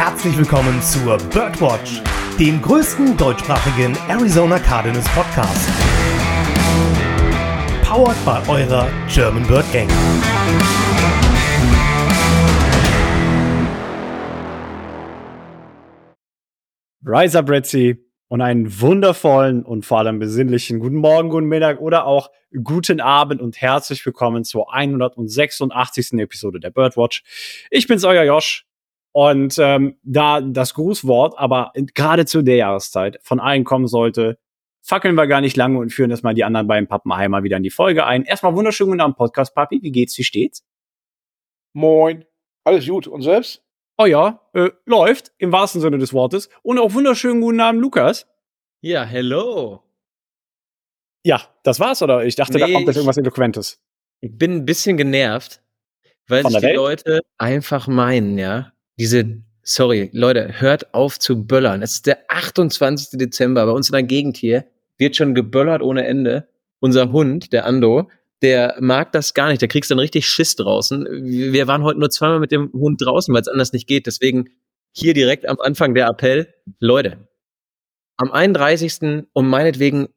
herzlich willkommen zur Birdwatch, dem größten deutschsprachigen Arizona Cardinals Podcast. Powered by eurer German Bird Gang. Rise up, Bretzi, und einen wundervollen und vor allem besinnlichen guten Morgen, guten Mittag oder auch guten Abend und herzlich willkommen zur 186. Episode der Birdwatch. Ich bin's, euer Josh. Und ähm, da das Grußwort aber gerade zu der Jahreszeit von allen kommen sollte, fackeln wir gar nicht lange und führen erstmal die anderen beiden Pappenheimer wieder in die Folge ein. Erstmal wunderschönen guten Abend, Podcast Papi. Wie geht's? Wie steht's? Moin. Alles gut. Und selbst? Oh ja, äh, läuft im wahrsten Sinne des Wortes. Und auch wunderschönen guten Abend, Lukas. Ja, hello. Ja, das war's, oder? Ich dachte, Nee, da kommt jetzt irgendwas Eloquentes. Ich bin ein bisschen genervt, weil sich die Welt? Leute einfach meinen, ja. Diese, sorry, Leute, hört auf zu böllern. Es ist der 28. Dezember. Bei uns in der Gegend hier wird schon geböllert ohne Ende. Unser Hund, der Ando, der mag das gar nicht. Der kriegst dann richtig Schiss draußen. Wir waren heute nur zweimal mit dem Hund draußen, weil es anders nicht geht. Deswegen hier direkt am Anfang der Appell. Leute, am 31. und meinetwegen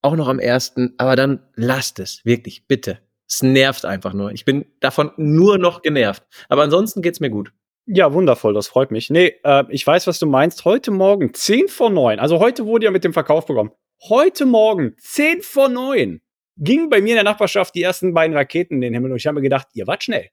auch noch am 1., aber dann lasst es, wirklich, bitte. Es nervt einfach nur. Ich bin davon nur noch genervt. Aber ansonsten geht's mir gut. Ja, wundervoll, das freut mich. Nee, äh, ich weiß, was du meinst. Heute Morgen, 10 vor 9, also heute wurde ja mit dem Verkauf begonnen. Heute Morgen, 10 vor 9, gingen bei mir in der Nachbarschaft die ersten beiden Raketen in den Himmel und ich habe mir gedacht, ihr wart schnell.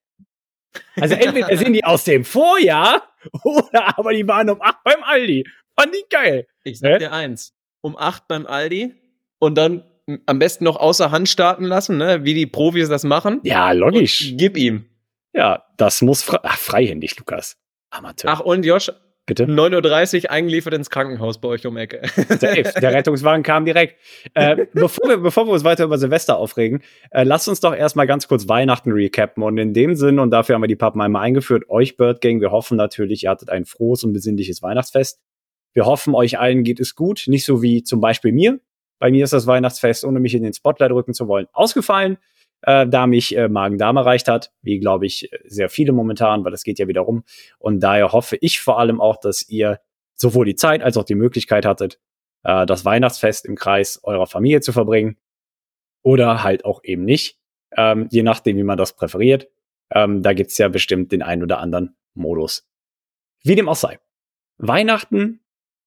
Also entweder sind die aus dem Vorjahr oder aber die waren um 8 beim Aldi. Fand ich geil. Ich sag Hä? dir eins. Um 8 beim Aldi und dann am besten noch außer Hand starten lassen, ne? wie die Profis das machen. Ja, logisch. Gib ihm. Ja, das muss fre Ach, freihändig, Lukas. Amateur. Ach, und Josh, bitte. 9.30 Uhr eingeliefert ins Krankenhaus bei euch um Ecke. Safe. Der Rettungswagen kam direkt. Äh, bevor, wir, bevor wir uns weiter über Silvester aufregen, äh, lasst uns doch erstmal ganz kurz Weihnachten recappen. Und in dem Sinn, und dafür haben wir die Pappen einmal eingeführt, euch Bird Gang, wir hoffen natürlich, ihr hattet ein frohes und besinnliches Weihnachtsfest. Wir hoffen, euch allen geht es gut. Nicht so wie zum Beispiel mir. Bei mir ist das Weihnachtsfest, ohne mich in den Spotlight rücken zu wollen, ausgefallen, äh, da mich äh, Magen-Darm erreicht hat. Wie, glaube ich, sehr viele momentan, weil das geht ja wieder rum. Und daher hoffe ich vor allem auch, dass ihr sowohl die Zeit als auch die Möglichkeit hattet, äh, das Weihnachtsfest im Kreis eurer Familie zu verbringen. Oder halt auch eben nicht, ähm, je nachdem, wie man das präferiert. Ähm, da gibt's ja bestimmt den einen oder anderen Modus. Wie dem auch sei. Weihnachten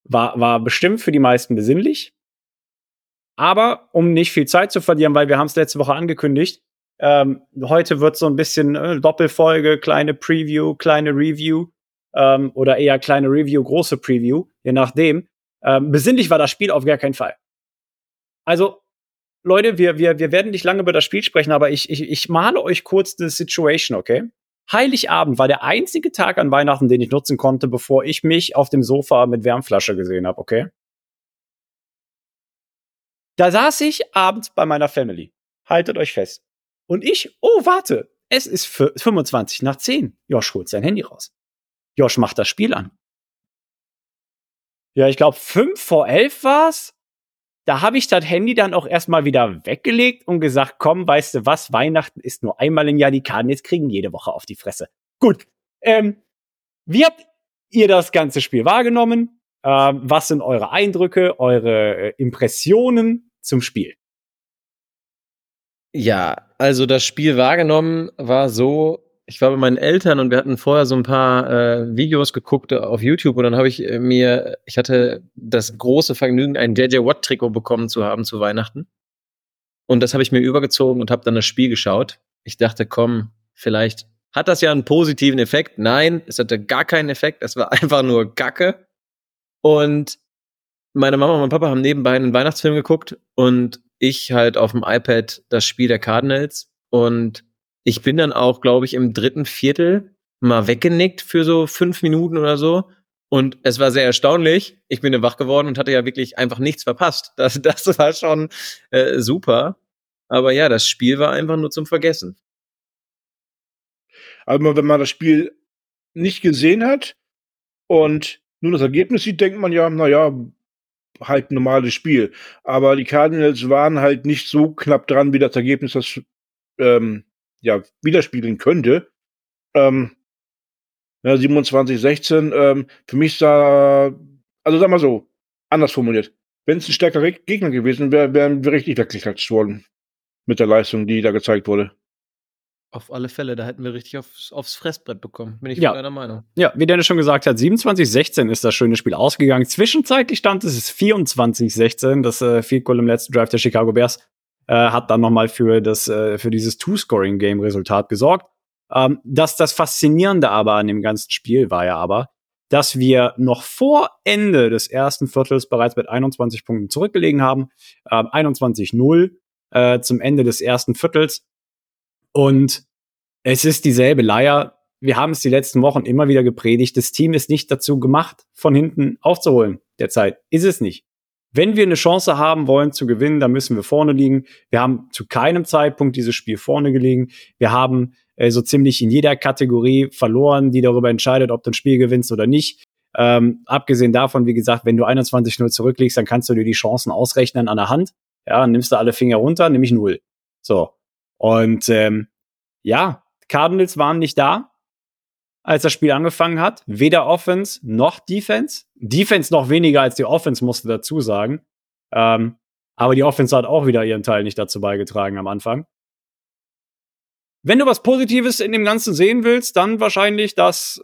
war, war bestimmt für die meisten besinnlich. Aber um nicht viel Zeit zu verlieren, weil wir haben es letzte Woche angekündigt, ähm, heute wird so ein bisschen äh, Doppelfolge, kleine Preview, kleine Review ähm, oder eher kleine Review, große Preview, je nachdem. Ähm, besinnlich war das Spiel auf gar keinen Fall. Also, Leute, wir, wir, wir werden nicht lange über das Spiel sprechen, aber ich, ich, ich male euch kurz die Situation, okay? Heiligabend war der einzige Tag an Weihnachten, den ich nutzen konnte, bevor ich mich auf dem Sofa mit Wärmflasche gesehen habe, okay? Da saß ich abends bei meiner Family. Haltet euch fest. Und ich, oh, warte, es ist fü- 25 nach 10. Josh holt sein Handy raus. Josh macht das Spiel an. Ja, ich glaube, 5 vor 11 war's. Da habe ich das Handy dann auch erstmal wieder weggelegt und gesagt, komm, weißt du was, Weihnachten ist nur einmal im Jahr, die Cardinals kriegen jede Woche auf die Fresse. Gut, ähm, wie habt ihr das ganze Spiel wahrgenommen? Ähm, was sind eure Eindrücke, eure äh, Impressionen zum Spiel? Ja, also das Spiel wahrgenommen war so, ich war bei meinen Eltern und wir hatten vorher so ein paar äh, Videos geguckt auf YouTube und dann habe ich äh, mir, ich hatte das große Vergnügen, ein JJ Watt Trikot bekommen zu haben zu Weihnachten. Und das habe ich mir übergezogen und habe dann das Spiel geschaut. Ich dachte, komm, vielleicht hat das ja einen positiven Effekt. Nein, es hatte gar keinen Effekt. Es war einfach nur Kacke. Und meine Mama und mein Papa haben nebenbei einen Weihnachtsfilm geguckt und ich halt auf dem iPad das Spiel der Cardinals. Und ich bin dann auch, glaube ich, im dritten Viertel mal weggenickt für so fünf Minuten oder so. Und es war sehr erstaunlich. Ich bin dann wach geworden und hatte ja wirklich einfach nichts verpasst. Das, das war schon äh, super. Aber ja, das Spiel war einfach nur zum Vergessen. Aber wenn man das Spiel nicht gesehen hat und nur das Ergebnis sieht, denkt man ja, naja, halt ein normales Spiel. Aber die Cardinals waren halt nicht so knapp dran, wie das Ergebnis das ähm, ja, widerspiegeln könnte. Ähm, Ja, 27, 16. Ähm, für mich sah, also sag mal so, anders formuliert. Wenn es ein stärkerer Gegner gewesen wäre, wären wir richtig weggeklatscht worden. Mit der Leistung, die da gezeigt wurde. Auf alle Fälle, da hätten wir richtig aufs, aufs Fressbrett bekommen. Bin ich Ja. deiner Meinung. Ja, wie Dennis schon gesagt hat, 27-16 ist das schöne Spiel ausgegangen. Zwischenzeitlich stand es 24-16. Das äh, Field Goal im letzten Drive der Chicago Bears äh, hat dann nochmal für, das, äh, für dieses Two-Scoring-Game-Resultat gesorgt. Ähm, das, das Faszinierende aber an dem ganzen Spiel war ja aber, dass wir noch vor Ende des ersten Viertels bereits mit 21 Punkten zurückgelegen haben. Ähm, 21-0 äh, zum Ende des ersten Viertels. Und es ist dieselbe Leier. Wir haben es die letzten Wochen immer wieder gepredigt. Das Team ist nicht dazu gemacht, von hinten aufzuholen. Derzeit ist es nicht. Wenn wir eine Chance haben wollen zu gewinnen, dann müssen wir vorne liegen. Wir haben zu keinem Zeitpunkt dieses Spiel vorne gelegen. Wir haben äh, so ziemlich in jeder Kategorie verloren, die darüber entscheidet, ob du ein Spiel gewinnst oder nicht. Ähm, abgesehen davon, wie gesagt, wenn du 21-0 zurückliegst, dann kannst du dir die Chancen ausrechnen an der Hand. Ja, nimmst du alle Finger runter, nämlich null. So. Und ähm, ja, Cardinals waren nicht da, als das Spiel angefangen hat. Weder Offense noch Defense. Defense noch weniger als die Offense, musste dazu sagen. Ähm, aber die Offense hat auch wieder ihren Teil nicht dazu beigetragen am Anfang. Wenn du was Positives in dem Ganzen sehen willst, dann wahrscheinlich, dass,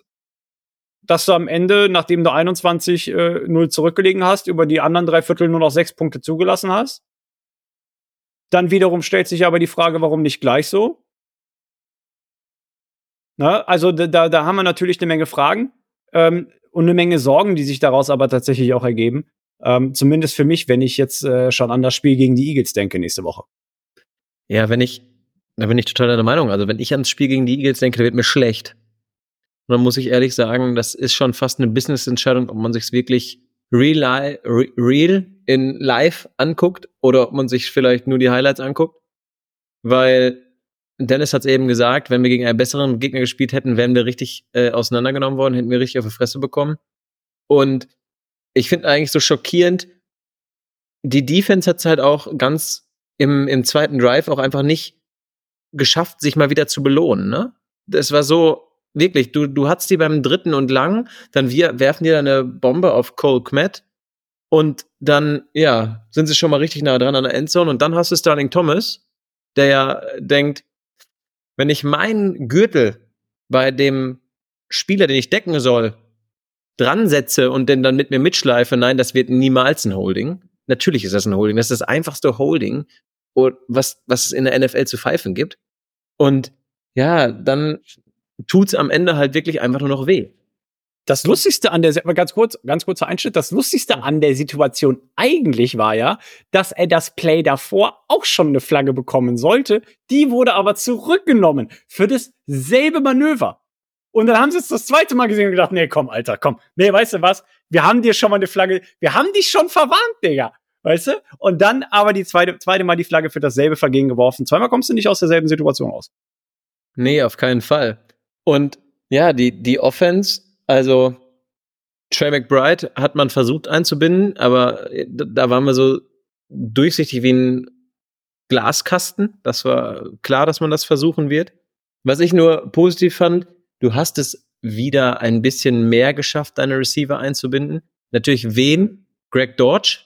dass du am Ende, nachdem du 21-0 äh, zurückgelegen hast, über die anderen drei Viertel nur noch sechs Punkte zugelassen hast. Dann wiederum stellt sich aber die Frage, warum nicht gleich so? Na, also da, da, haben wir natürlich eine Menge Fragen ähm, und eine Menge Sorgen, die sich daraus aber tatsächlich auch ergeben. Ähm, zumindest für mich, wenn ich jetzt äh, schon an das Spiel gegen die Eagles denke nächste Woche. Ja, wenn ich, da bin ich total deiner Meinung. Also wenn ich ans Spiel gegen die Eagles denke, wird mir schlecht. Und dann muss ich ehrlich sagen, das ist schon fast eine Business-Entscheidung, ob man sich wirklich real, real in live anguckt oder ob man sich vielleicht nur die Highlights anguckt. Weil Dennis hat es eben gesagt, wenn wir gegen einen besseren Gegner gespielt hätten, wären wir richtig äh, auseinandergenommen worden, hätten wir richtig auf die Fresse bekommen. Und ich finde eigentlich so schockierend, die Defense hat es halt auch ganz im, im zweiten Drive auch einfach nicht geschafft, sich mal wieder zu belohnen. Ne? Das war so, wirklich, du, du hattest die beim dritten und lang, dann wir werfen dir eine Bombe auf Cole Kmet und dann, ja, sind sie schon mal richtig nah dran an der Endzone und dann hast du Starling Thomas, der ja denkt, wenn ich meinen Gürtel bei dem Spieler, den ich decken soll, dran setze und den dann mit mir mitschleife, nein, das wird niemals ein Holding. Natürlich ist das ein Holding. Das ist das einfachste Holding, was, was es in der NFL zu pfeifen gibt. Und ja, dann tut's am Ende halt wirklich einfach nur noch weh. Das Lustigste an der, ganz kurz, ganz kurzer Einschnitt, das Lustigste an der Situation eigentlich war ja, dass er das Play davor auch schon eine Flagge bekommen sollte. Die wurde aber zurückgenommen für dasselbe Manöver. Und dann haben sie es das zweite Mal gesehen und gedacht, nee, komm, Alter, komm. Nee, weißt du was? Wir haben dir schon mal eine Flagge, wir haben dich schon verwarnt, Digga. Weißt du? Und dann aber die zweite, zweite Mal die Flagge für dasselbe Vergehen geworfen. Zweimal kommst du nicht aus derselben Situation raus. Nee, auf keinen Fall. Und ja, die, die Offense, also Trey McBride hat man versucht einzubinden, aber da, da waren wir so durchsichtig wie ein Glaskasten. Das war klar, dass man das versuchen wird. Was ich nur positiv fand, du hast es wieder ein bisschen mehr geschafft, deine Receiver einzubinden. Natürlich wen? Greg Dodge.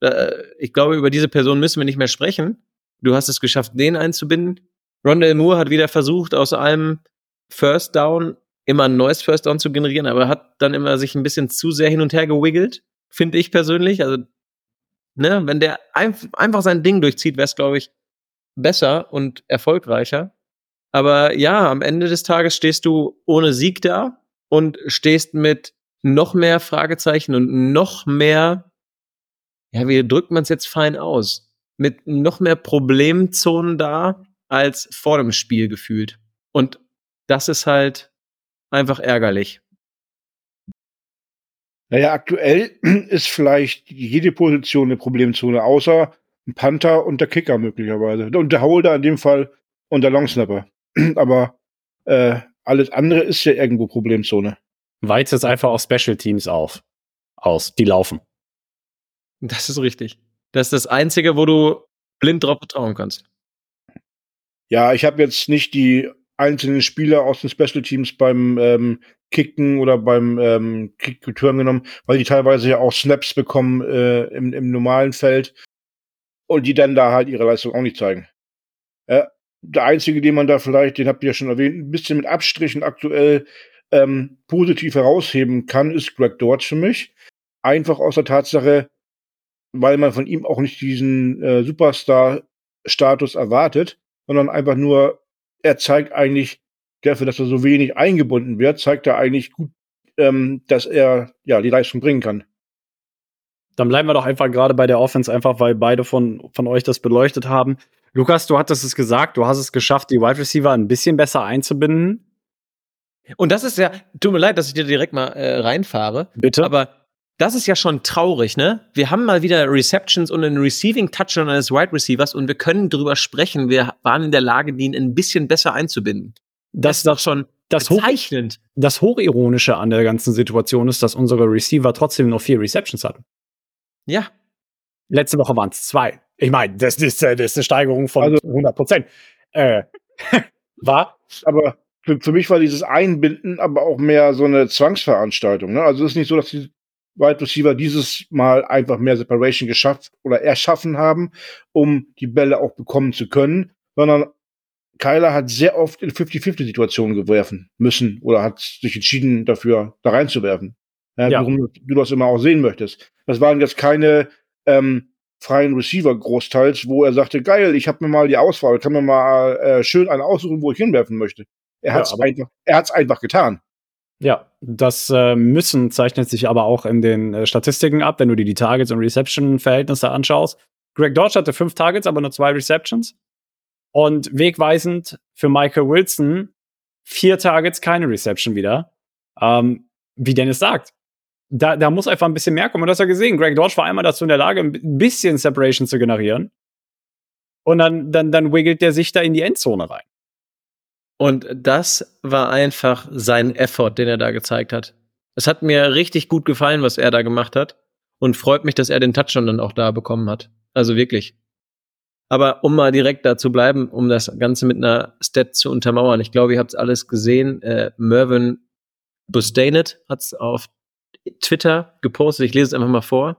Äh, ich glaube, über diese Person müssen wir nicht mehr sprechen. Du hast es geschafft, den einzubinden. Rondell Moore hat wieder versucht, aus einem First Down immer ein neues First Down zu generieren, aber hat dann immer sich ein bisschen zu sehr hin und her gewiggelt, finde ich persönlich. Also, ne, wenn der einf einfach sein Ding durchzieht, wäre es, glaube ich, besser und erfolgreicher. Aber ja, am Ende des Tages stehst du ohne Sieg da und stehst mit noch mehr Fragezeichen und noch mehr, ja, wie drückt man es jetzt fein aus? Mit noch mehr Problemzonen da als vor dem Spiel gefühlt. Und das ist halt einfach ärgerlich. Naja, aktuell ist vielleicht jede Position eine Problemzone, außer ein Panther und der Kicker möglicherweise. Und der Holder in dem Fall und der Longsnapper. Aber äh, alles andere ist ja irgendwo Problemzone. Weizt jetzt einfach auf Special Teams auf. Aus. Die laufen. Das ist richtig. Das ist das Einzige, wo du blind drauf vertrauen kannst. Ja, ich habe jetzt nicht die einzelne Spieler aus den Special Teams beim ähm, Kicken oder beim ähm, Kick Return genommen, weil die teilweise ja auch Snaps bekommen äh, im, im normalen Feld und die dann da halt ihre Leistung auch nicht zeigen. Äh, der einzige, den man da vielleicht, den habt ihr ja schon erwähnt, ein bisschen mit Abstrichen aktuell ähm, positiv herausheben kann, ist Greg Dodge für mich. Einfach aus der Tatsache, weil man von ihm auch nicht diesen äh, Superstar-Status erwartet, sondern einfach nur, er zeigt eigentlich dafür, dass er so wenig eingebunden wird, zeigt er eigentlich gut, ähm, dass er ja die Leistung bringen kann. Dann bleiben wir doch einfach gerade bei der Offense, einfach weil beide von, von euch das beleuchtet haben. Lukas, du hattest es gesagt, du hast es geschafft, die Wide Receiver ein bisschen besser einzubinden. Und das ist ja, tut mir leid, dass ich dir direkt mal äh, reinfahre. Bitte. Aber das ist ja schon traurig, ne? Wir haben mal wieder Receptions und einen Receiving Touchdown eines Wide Receivers und wir können drüber sprechen. Wir waren in der Lage, den ein bisschen besser einzubinden. Das, ist doch schon das hoch, bezeichnend. das Hochironische an der ganzen Situation ist, dass unsere Receiver trotzdem nur vier Receptions hatten. Ja. Letzte Woche waren es zwei. Ich meine, das ist, äh, das ist eine Steigerung von Also- 100 Prozent. Äh, war Aber für, für mich war dieses Einbinden aber auch mehr so eine Zwangsveranstaltung. Ne? Also es ist nicht so, dass die Wide Receiver dieses Mal einfach mehr Separation geschafft oder erschaffen haben, um die Bälle auch bekommen zu können, sondern Kyler hat sehr oft in 50-50-Situationen gewerfen müssen oder hat sich entschieden dafür, da reinzuwerfen. Ja, Ja. Warum du das immer auch sehen möchtest. Das waren jetzt keine ähm, freien Receiver großteils, wo er sagte, geil, ich habe mir mal die Auswahl, kann mir mal äh, schön einen aussuchen, wo ich hinwerfen möchte. Er Ja, hat es einfach, er hat's einfach getan. Ja, das äh, Müssen zeichnet sich aber auch in den äh, Statistiken ab, wenn du dir die Targets- und Reception-Verhältnisse anschaust. Greg Dodge hatte fünf Targets, aber nur zwei Receptions. Und wegweisend für Michael Wilson vier Targets, keine Reception wieder. Ähm, wie Dennis sagt. Da, da muss einfach ein bisschen mehr kommen. Und du hast ja gesehen, Greg Dodge war einmal dazu in der Lage, ein bisschen Separation zu generieren. Und dann, dann, dann wiggelt der sich da in die Endzone rein. Und das war einfach sein Effort, den er da gezeigt hat. Es hat mir richtig gut gefallen, was er da gemacht hat. Und freut mich, dass er den Touchdown dann auch da bekommen hat. Also wirklich. Aber um mal direkt da zu bleiben, um das Ganze mit einer Stat zu untermauern. Ich glaube, ihr habt es alles gesehen. Äh, Mervyn Bustanet hat es auf Twitter gepostet. Ich lese es einfach mal vor.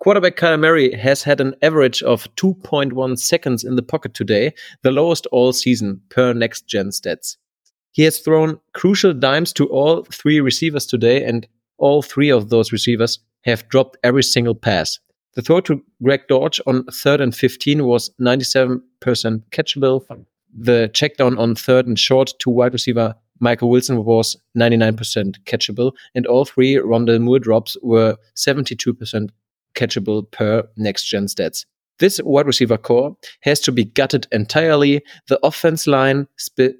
Quarterback Kyler Murray has had an average of 2.1 seconds in the pocket today, the lowest all season per next gen stats. He has thrown crucial dimes to all three receivers today, and all three of those receivers have dropped every single pass. The throw to Greg Dodge on third and 15 was 97% catchable. The check down on third and short to wide receiver Michael Wilson was 99% catchable, and all three Rondell Moore drops were 72% catchable per next gen stats. This wide receiver core has to be gutted entirely. The offense line, spe-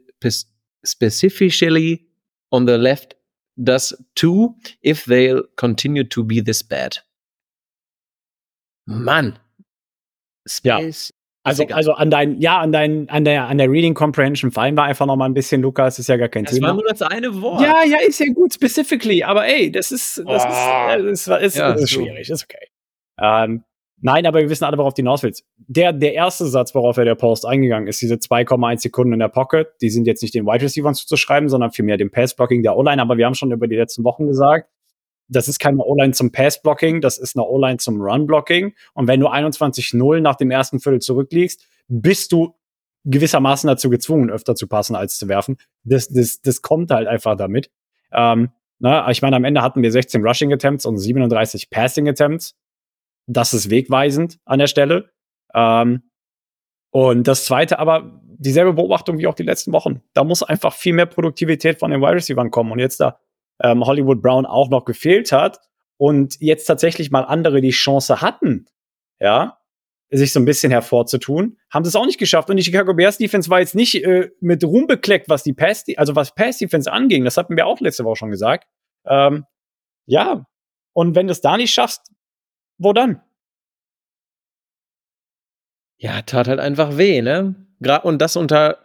specifically on the left, does too if they'll continue to be this bad. Mann. Ja. Also, also an dein, ja, an dein, an der, an der Reading Comprehension fallen wir einfach noch mal ein bisschen, Lukas, ist ja gar kein Das Thema. war nur das eine Wort. Ja, ja, ist ja gut, specifically, aber ey, das ist, das Oh. ist, äh, das ist, ist, Ja, ist so. schwierig, ist okay. Ähm, nein, aber wir wissen alle, worauf du hinaus willst. Der, der erste Satz, worauf er der Post eingegangen ist, diese 2,1 Sekunden in der Pocket, die sind jetzt nicht den Wide Receivers zuzuschreiben, sondern vielmehr dem Pass-Blocking der O-Line, aber wir haben schon über die letzten Wochen gesagt, das ist keine O-Line zum Pass-Blocking, das ist eine O-Line zum Run-Blocking. Und wenn du 21-0 nach dem ersten Viertel zurückliegst, bist du gewissermaßen dazu gezwungen, öfter zu passen als zu werfen. Das, das, das kommt halt einfach damit. Ähm, na, ich meine, am Ende hatten wir 16 Rushing Attempts und 37 Passing Attempts. Das ist wegweisend an der Stelle. Ähm, und das zweite aber, dieselbe Beobachtung wie auch die letzten Wochen. Da muss einfach viel mehr Produktivität von den Wide Receivers kommen. Und jetzt da ähm, Hollywood Brown auch noch gefehlt hat und jetzt tatsächlich mal andere die Chance hatten, ja, sich so ein bisschen hervorzutun, haben sie es auch nicht geschafft. Und die Chicago Bears Defense war jetzt nicht äh, mit Ruhm bekleckt, was die Pass, also was Pass Defense anging. Das hatten wir auch letzte Woche schon gesagt. Ähm, ja. Und wenn du es da nicht schaffst, wo dann? Ja, tat halt einfach weh, ne? Und das unter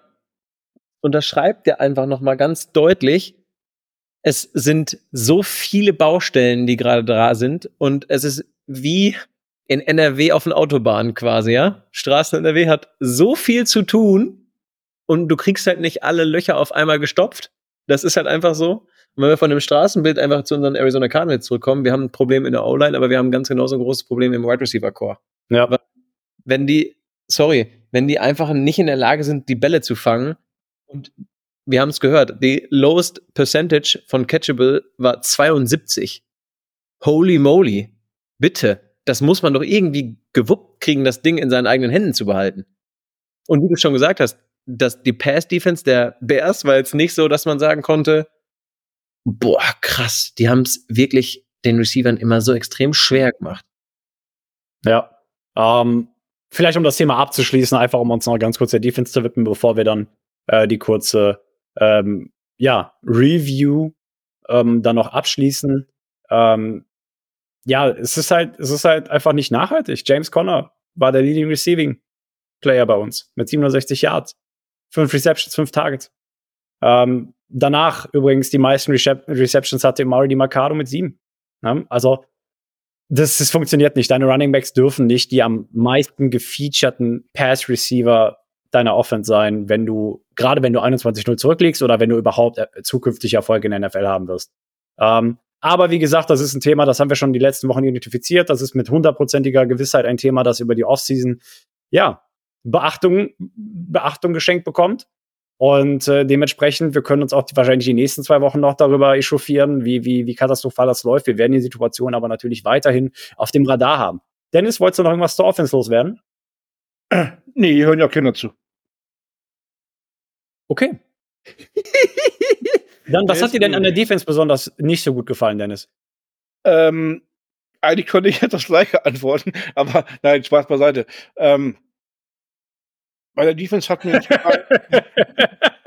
unterschreibt er einfach noch mal ganz deutlich. Es sind so viele Baustellen, die gerade da sind und es ist wie in NRW auf den Autobahnen quasi, ja? Straßen NRW hat so viel zu tun und du kriegst halt nicht alle Löcher auf einmal gestopft. Das ist halt einfach so. Und wenn wir von dem Straßenbild einfach zu unseren Arizona Cardinals zurückkommen, wir haben ein Problem in der O-Line, aber wir haben ganz genauso ein großes Problem im Wide Receiver Core. Ja. Wenn die, sorry, wenn die einfach nicht in der Lage sind, die Bälle zu fangen und wir haben es gehört, die lowest percentage von catchable war 72. Holy moly. Bitte. Das muss man doch irgendwie gewuppt kriegen, das Ding in seinen eigenen Händen zu behalten. Und wie du schon gesagt hast, dass die Pass-Defense der Bears war jetzt nicht so, dass man sagen konnte, boah, krass, die haben es wirklich den Receivern immer so extrem schwer gemacht. Ja. Ähm, vielleicht um das Thema abzuschließen, einfach um uns noch ganz kurz der Defense zu widmen, bevor wir dann äh, die kurze ähm, ja, Review ähm, dann noch abschließen. Ähm, ja, es ist halt, es ist halt einfach nicht nachhaltig. James Conner war der Leading Receiving Player bei uns mit 67 Yards, fünf Receptions, fünf Targets. Ähm, danach übrigens die meisten Recep Receptions hatte Mario Mercado mit sieben. Ja, also das, das funktioniert nicht. Deine Running Backs dürfen nicht die am meisten gefeaturten Pass Receiver deiner Offense sein, wenn du, gerade wenn du 21-0 zurückliegst oder wenn du überhaupt äh, zukünftig Erfolge in der NFL haben wirst. Ähm, aber wie gesagt, das ist ein Thema, das haben wir schon die letzten Wochen identifiziert. Das ist mit hundertprozentiger Gewissheit ein Thema, das über die Offseason, ja, Beachtung, Beachtung geschenkt bekommt. Und äh, dementsprechend, wir können uns auch wahrscheinlich die nächsten zwei Wochen noch darüber echauffieren, wie, wie, wie katastrophal das läuft. Wir werden die Situation aber natürlich weiterhin auf dem Radar haben. Dennis, wolltest du noch irgendwas zur Offense loswerden? Nee, hier hören ja Kinder zu. Okay. Dann, was hat dir denn an der Defense besonders nicht so gut gefallen, Dennis? Ähm, eigentlich könnte ich jetzt das gleiche antworten, aber nein, Spaß beiseite. Ähm, bei der Defense hat mir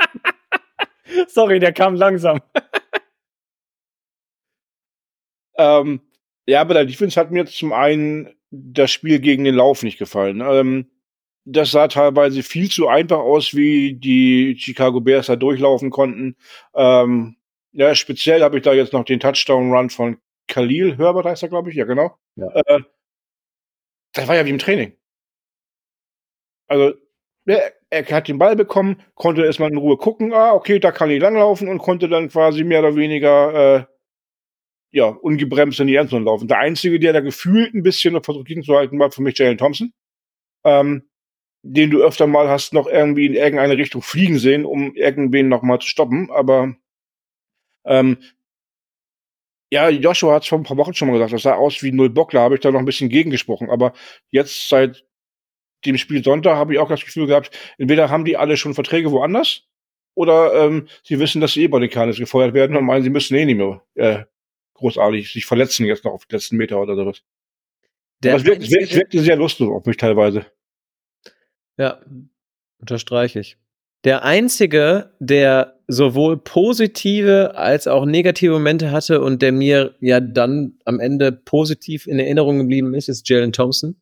Sorry, der kam langsam. ähm, ja, bei der Defense hat mir jetzt zum einen das Spiel gegen den Lauf nicht gefallen. Ähm, das sah teilweise viel zu einfach aus, wie die Chicago Bears da durchlaufen konnten. Ähm, ja, speziell habe ich da jetzt noch den Touchdown-Run von Khalil Herbert, heißt er, glaube ich. Ja, genau. Ja. Äh, das war ja wie im Training. Also, er, er hat den Ball bekommen, konnte erstmal in Ruhe gucken, ah, okay, da kann ich langlaufen und konnte dann quasi mehr oder weniger äh, ja, ungebremst in die Endzone laufen. Der Einzige, der da gefühlt ein bisschen noch versucht gegenzuhalten, war für mich Jalen Thompson. Ähm, den du öfter mal hast noch irgendwie in irgendeine Richtung fliegen sehen, um irgendwen noch mal zu stoppen. Aber ähm, ja, Joshua hat es vor ein paar Wochen schon mal gesagt, das sah aus wie null Bock, da habe ich da noch ein bisschen gegengesprochen. Aber jetzt seit dem Spiel Sonntag habe ich auch das Gefühl gehabt, entweder haben die alle schon Verträge woanders oder ähm, sie wissen, dass sie eh bei den Cardinals gefeuert werden und meinen, sie müssen eh nicht mehr äh, großartig sich verletzen jetzt noch auf die letzten Meter oder sowas. Es wirkt, wirkt, wirkte sehr lustig auf mich teilweise. Ja, unterstreiche ich. Der einzige, der sowohl positive als auch negative Momente hatte und der mir ja dann am Ende positiv in Erinnerung geblieben ist, ist Jalen Thompson,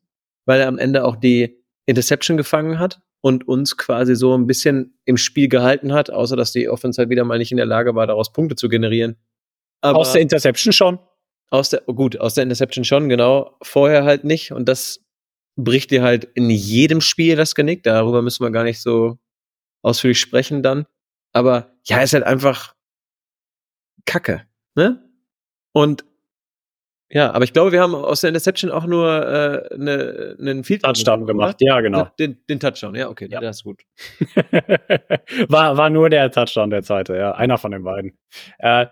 weil er am Ende auch die Interception gefangen hat und uns quasi so ein bisschen im Spiel gehalten hat, außer dass die Offense halt wieder mal nicht in der Lage war, daraus Punkte zu generieren. Aber aus der Interception schon? Aus der, gut, aus der Interception schon, genau. Vorher halt nicht. Und das bricht dir halt in jedem Spiel das Genick. Darüber müssen wir gar nicht so ausführlich sprechen dann. Aber ja, ist halt einfach Kacke, ne? Und ja, aber ich glaube, wir haben aus der Interception auch nur äh, ne, einen Field Touchdown gemacht. Ja, genau. Den, den Touchdown, ja, okay, ja. das ist gut. war, war nur der Touchdown der zweite, ja, einer von den beiden. Äh,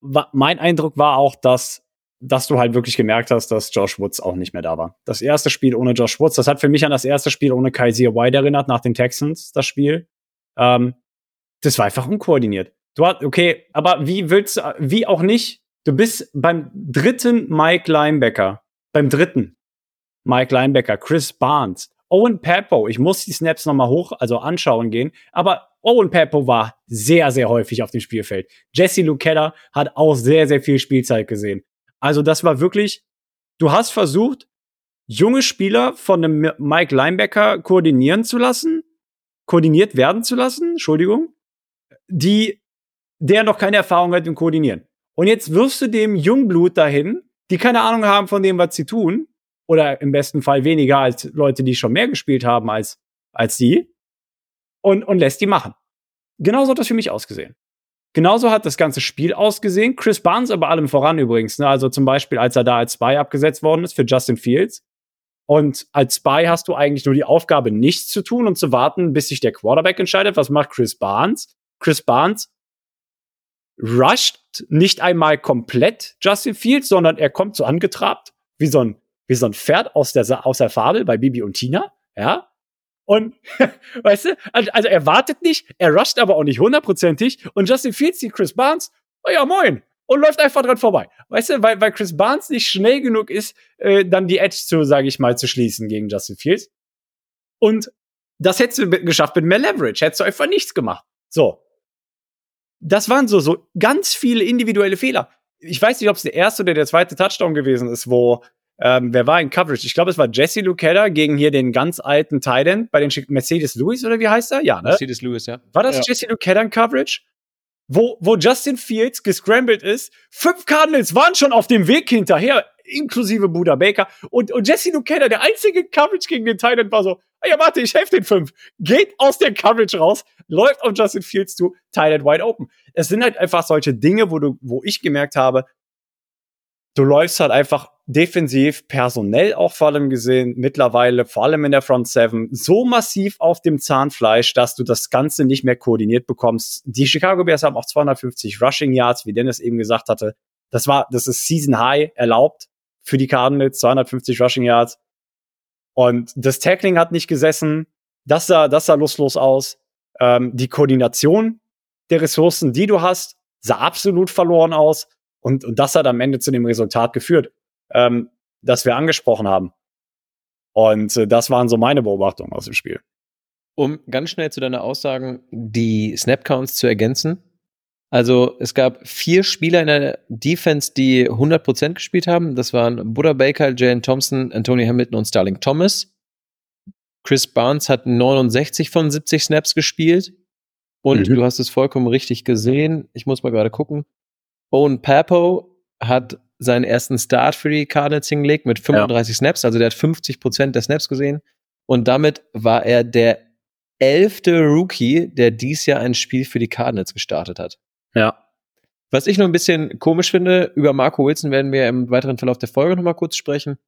war, mein Eindruck war auch, dass dass du halt wirklich gemerkt hast, dass Josh Woods auch nicht mehr da war. Das erste Spiel ohne Josh Woods, das hat für mich an das erste Spiel ohne Kaiser White erinnert, nach den Texans, das Spiel. Ähm, das war einfach unkoordiniert. Du hast, okay, aber wie willst du, wie auch nicht, du bist beim dritten Mike Linebacker, beim dritten Mike Linebacker, Chris Barnes, Owen Papo, ich muss die Snaps nochmal hoch, also anschauen gehen, aber Owen Papo war sehr, sehr häufig auf dem Spielfeld. Jesse Lucetta hat auch sehr, sehr viel Spielzeit gesehen. Also das war wirklich, du hast versucht, junge Spieler von einem Mike Linebacker koordinieren zu lassen, koordiniert werden zu lassen, Entschuldigung, die, der noch keine Erfahrung hat im Koordinieren. Und jetzt wirfst du dem Jungblut dahin, die keine Ahnung haben von dem, was sie tun, oder im besten Fall weniger als Leute, die schon mehr gespielt haben als, als die. und, und lässt die machen. Genauso hat das für mich ausgesehen. Genauso hat das ganze Spiel ausgesehen. Chris Barnes aber allem voran übrigens. Ne? Also zum Beispiel, als er da als Spy abgesetzt worden ist für Justin Fields. Und als Spy hast du eigentlich nur die Aufgabe, nichts zu tun und zu warten, bis sich der Quarterback entscheidet. Was macht Chris Barnes? Chris Barnes rusht nicht einmal komplett Justin Fields, sondern er kommt so angetrabt, wie so ein, wie so ein Pferd aus der, aus der Fabel bei Bibi und Tina, ja. Und, weißt du, also, er wartet nicht, er rusht aber auch nicht hundertprozentig und Justin Fields sieht Chris Barnes, oh ja, moin, und läuft einfach dran vorbei. Weißt du, weil, weil Chris Barnes nicht schnell genug ist, äh, dann die Edge zu, sage ich mal, zu schließen gegen Justin Fields. Und das hättest du geschafft mit mehr Leverage, hättest du einfach nichts gemacht. So. Das waren so, so ganz viele individuelle Fehler. Ich weiß nicht, ob es der erste oder der zweite Touchdown gewesen ist, wo, ähm, wer war in Coverage? Ich glaube, es war Jesse Lukeda gegen hier den ganz alten Titan bei den Mercedes Lewis oder wie heißt er? Ja, ne? Mercedes Lewis, ja. War das Ja. Jesse Lukeda in Coverage? Wo, wo Justin Fields gescrambled ist. Fünf Cardinals waren schon auf dem Weg hinterher, inklusive Buda Baker. Und, und Jesse Lukeda, der einzige Coverage gegen den Titan war so, ja, warte, ich helfe den fünf. Geht aus der Coverage raus, läuft auf Justin Fields zu, Titan wide open. Es sind halt einfach solche Dinge, wo du, wo ich gemerkt habe, du läufst halt einfach defensiv, personell auch vor allem gesehen, mittlerweile, vor allem in der Front Seven, so massiv auf dem Zahnfleisch, dass du das Ganze nicht mehr koordiniert bekommst. Die Chicago Bears haben auch 250 Rushing Yards, wie Dennis eben gesagt hatte. Das war, das ist Season High erlaubt für die Cardinals, 250 Rushing Yards. Und das Tackling hat nicht gesessen. Das sah, das sah lustlos aus. Ähm, die Koordination der Ressourcen, die du hast, sah absolut verloren aus. Und, und das hat am Ende zu dem Resultat geführt, ähm, das wir angesprochen haben. Und äh, das waren so meine Beobachtungen aus dem Spiel. Um ganz schnell zu deiner Aussagen die Snapcounts zu ergänzen. Also es gab vier Spieler in der Defense, die 100% gespielt haben. Das waren Buddha Baker, Jalen Thompson, Anthony Hamilton und Starling Thomas. Chris Barnes hat 69 von 70 Snaps gespielt. Und Mhm. du hast es vollkommen richtig gesehen. Ich muss mal gerade gucken. Owen Papo hat seinen ersten Start für die Cardinals hingelegt mit 35 Snaps. Also der hat 50% der Snaps gesehen. Und damit war er der elfte Rookie, der dies Jahr ein Spiel für die Cardinals gestartet hat. Ja. Was ich nur ein bisschen komisch finde, über Marco Wilson werden wir im weiteren Verlauf der Folge nochmal kurz sprechen.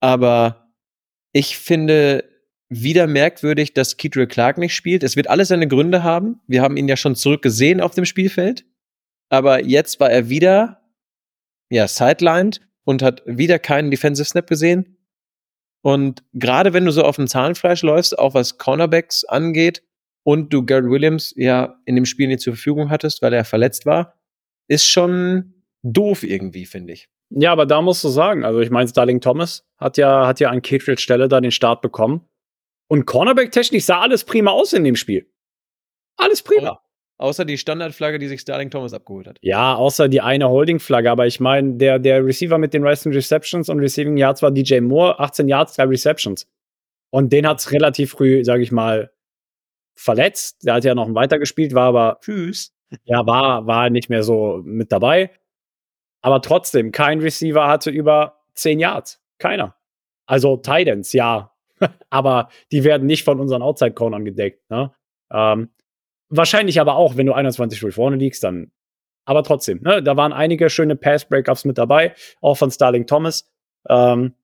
Aber ich finde wieder merkwürdig, dass Keetrell Clark nicht spielt. Es wird alles seine Gründe haben. Wir haben ihn ja schon zurückgesehen auf dem Spielfeld. Aber jetzt war er wieder, ja, sidelined und hat wieder keinen Defensive Snap gesehen. Und gerade wenn du so auf dem Zahnfleisch läufst, auch was Cornerbacks angeht, und du Garrett Williams ja in dem Spiel nicht zur Verfügung hattest, weil er verletzt war, ist schon doof irgendwie, finde ich. Ja, aber da musst du sagen, also ich meine, Starling Thomas hat ja, hat ja an Kittredge Stelle da den Start bekommen. Und Cornerback-technisch sah alles prima aus in dem Spiel. Alles prima. Außer die Standardflagge, die sich Starling Thomas abgeholt hat. Ja, außer die eine Holding-Flagge, aber ich meine, der, der Receiver mit den meisten Receptions und Receiving Yards war DJ Moore, 18 Yards, 3 Receptions. Und den hat's relativ früh, sage ich mal, verletzt. Der hat ja noch weitergespielt, war aber Tschüss. ja, war, war nicht mehr so mit dabei. Aber trotzdem, kein Receiver hatte über 10 Yards. Keiner. Also Titans, ja. aber die werden nicht von unseren Outside-Cornern gedeckt. Ne? Ähm, wahrscheinlich aber auch, wenn du 21 0 vorne liegst, dann. Aber trotzdem, ne? da waren einige schöne Pass-Breakups mit dabei, auch von Starling Thomas. Ähm,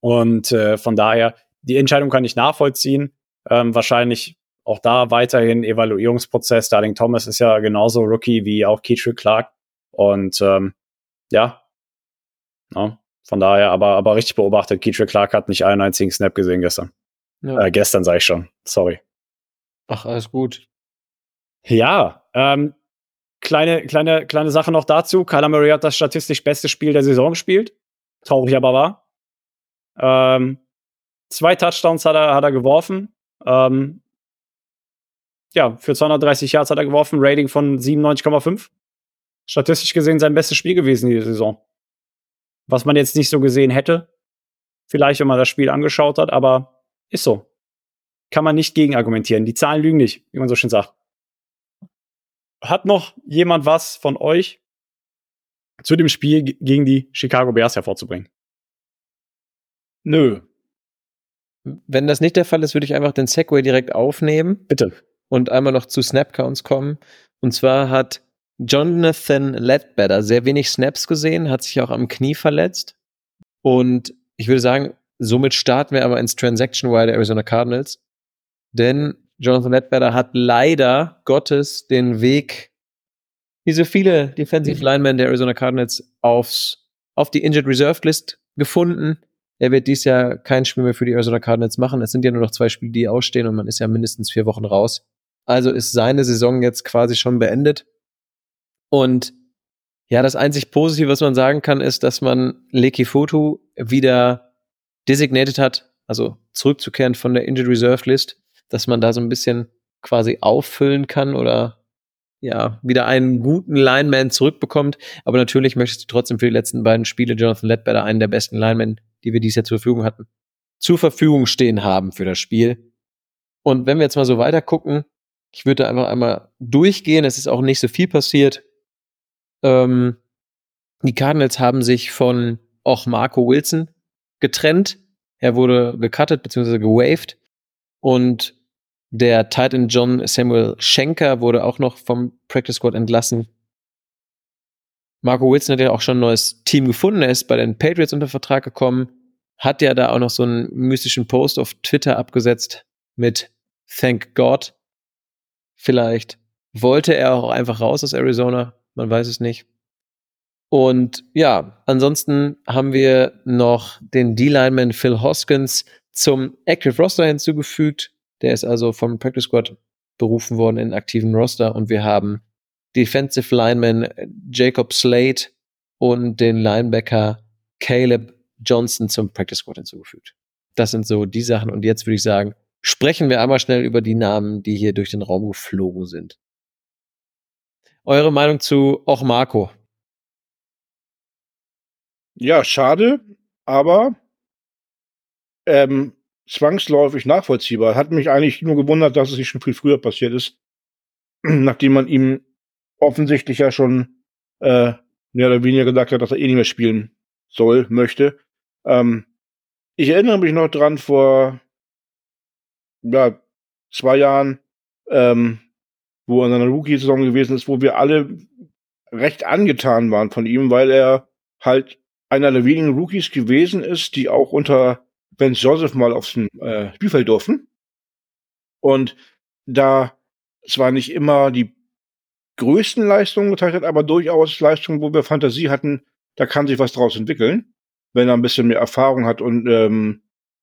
und äh, von daher, die Entscheidung kann ich nachvollziehen. Ähm, wahrscheinlich auch da weiterhin Evaluierungsprozess. Starling Thomas ist ja genauso Rookie wie auch Keetrell Clark. Und ähm, ja, ja, von daher, aber, aber richtig beobachtet, Keetrell Clark hat nicht einen einzigen Snap gesehen gestern. Ja. Äh, gestern sage ich schon. Sorry. Ach, alles gut. Ja, ähm, kleine, kleine, kleine Sache noch dazu. Kyler Murray hat das statistisch beste Spiel der Saison gespielt. Traurig aber war. Ähm, zwei Touchdowns hat er, hat er geworfen. Ähm, ja, für 230 Yards hat er geworfen, Rating von 97,5. Statistisch gesehen sein bestes Spiel gewesen die Saison. Was man jetzt nicht so gesehen hätte. Vielleicht, wenn man das Spiel angeschaut hat, aber ist so. Kann man nicht gegen argumentieren. Die Zahlen lügen nicht, wie man so schön sagt. Hat noch jemand was von euch zu dem Spiel gegen die Chicago Bears hervorzubringen? Nö. Wenn das nicht der Fall ist, würde ich einfach den Segway direkt aufnehmen. Bitte. Und einmal noch zu Snapcounts kommen. Und zwar hat Jonathan Ledbetter sehr wenig Snaps gesehen, hat sich auch am Knie verletzt. Und ich würde sagen, somit starten wir aber ins Transaction Wire der Arizona Cardinals. Denn Jonathan Ledbetter hat leider Gottes den Weg, wie so viele Defensive mhm. Linemen der Arizona Cardinals, aufs, auf die Injured Reserved List gefunden. Er wird dies Jahr kein Spiel mehr für die Arizona Cardinals machen. Es sind ja nur noch zwei Spiele, die ausstehen und man ist ja mindestens vier Wochen raus. Also ist seine Saison jetzt quasi schon beendet. Und ja, das einzig Positive, was man sagen kann, ist, dass man Leki Foto wieder designated hat, also zurückzukehren von der Injured Reserve List, dass man da so ein bisschen quasi auffüllen kann oder ja, wieder einen guten Lineman zurückbekommt. Aber natürlich möchtest du trotzdem für die letzten beiden Spiele Jonathan Ledbetter, einen der besten Linemen, die wir dies Jahr zur Verfügung hatten, zur Verfügung stehen haben für das Spiel. Und wenn wir jetzt mal so weiter gucken, ich würde einfach einmal durchgehen. Es ist auch nicht so viel passiert. Ähm, die Cardinals haben sich von auch Marco Wilson getrennt. Er wurde gecuttet bzw. gewaved. Und der Titan John Samuel Schenker wurde auch noch vom Practice Squad entlassen. Marco Wilson hat ja auch schon ein neues Team gefunden. Er ist bei den Patriots unter Vertrag gekommen. Hat ja da auch noch so einen mystischen Post auf Twitter abgesetzt mit Thank God. Vielleicht wollte er auch einfach raus aus Arizona. Man weiß es nicht. Und ja, ansonsten haben wir noch den D-Lineman Phil Hoskins zum Active Roster hinzugefügt. Der ist also vom Practice Squad berufen worden in aktiven Roster und wir haben Defensive Lineman Jacob Slade und den Linebacker Caleb Johnson zum Practice Squad hinzugefügt. Das sind so die Sachen und jetzt würde ich sagen, sprechen wir einmal schnell über die Namen, die hier durch den Raum geflogen sind. Eure Meinung zu auch Marco? Ja, schade, aber ähm, zwangsläufig nachvollziehbar. Hat mich eigentlich nur gewundert, dass es nicht schon viel früher passiert ist, nachdem man ihm offensichtlich ja schon äh, mehr oder weniger gesagt hat, dass er eh nicht mehr spielen soll, möchte. Ähm, ich erinnere mich noch dran vor ja, zwei Jahren, ähm, wo er in seiner Rookie-Saison gewesen ist, wo wir alle recht angetan waren von ihm, weil er halt einer der wenigen Rookies gewesen ist, die auch unter Ben Joseph mal aufs äh, Spielfeld durften. Und da zwar nicht immer die größten Leistungen gezeigt hat, aber durchaus Leistungen, wo wir Fantasie hatten, da kann sich was draus entwickeln, wenn er ein bisschen mehr Erfahrung hat und ähm,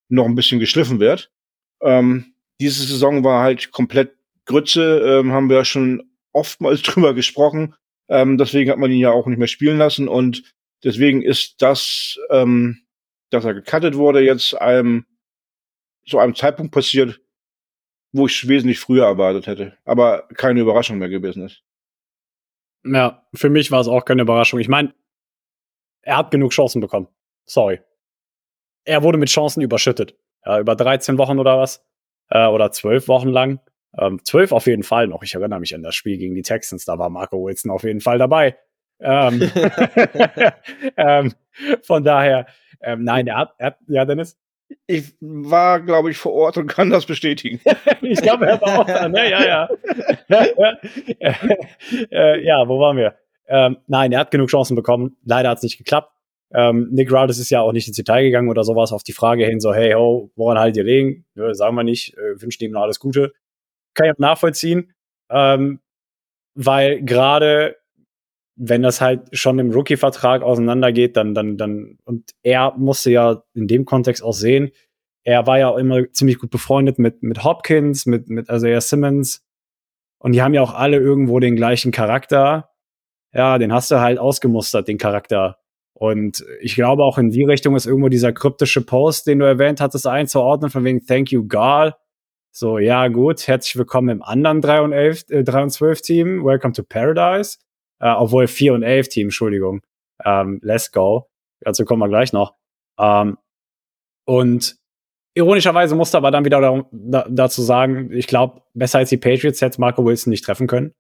noch ein bisschen geschliffen wird. Ähm, diese Saison war halt komplett Grütze, ähm, haben wir ja schon oftmals drüber gesprochen. Ähm, deswegen hat man ihn ja auch nicht mehr spielen lassen und deswegen ist das, ähm, dass er gecuttet wurde, jetzt einem zu einem Zeitpunkt passiert, wo ich es wesentlich früher erwartet hätte, aber keine Überraschung mehr gewesen ist. Ja, für mich war es auch keine Überraschung. Ich meine, er hat genug Chancen bekommen. Sorry. Er wurde mit Chancen überschüttet. Ja, über 13 Wochen oder was. Äh, oder 12 Wochen lang. Ähm, 12 auf jeden Fall noch. Ich erinnere mich an das Spiel gegen die Texans. Da war Marco Wilson auf jeden Fall dabei. Ähm, ähm, von daher, ähm, nein, er hat, er hat, ja, Dennis? Ich war, glaube ich, vor Ort und kann das bestätigen. ich glaube, er war auch da, ne? Ja, ja. äh, ja, wo waren wir? Ähm, nein, er hat genug Chancen bekommen. Leider hat es nicht geklappt. Ähm, Nick Rowdes ist ja auch nicht ins Detail gegangen oder sowas auf die Frage hin, so, hey, ho, woran haltet ihr legen? Ja, sagen wir nicht, äh, wünschen ihm noch alles Gute. Kann ich auch nachvollziehen, ähm, weil gerade wenn das halt schon im Rookie-Vertrag auseinandergeht, dann, dann, dann, und er musste ja in dem Kontext auch sehen, er war ja auch immer ziemlich gut befreundet mit, mit Hopkins, mit, mit Isaiah Simmons. Und die haben ja auch alle irgendwo den gleichen Charakter. Ja, den hast du halt ausgemustert, den Charakter. Und ich glaube auch in die Richtung ist irgendwo dieser kryptische Post, den du erwähnt hattest, einzuordnen, von wegen Thank you, God. So, ja, gut, herzlich willkommen im anderen 3 und 11, äh, 3 und 12 Team. Welcome to Paradise. Äh, obwohl 4 und 11 Team, Entschuldigung. Ähm, let's go. Dazu kommen wir gleich noch. Ähm, und ironischerweise musste aber dann wieder da, dazu sagen, ich glaube, besser als die Patriots hätte Marco Wilson nicht treffen können.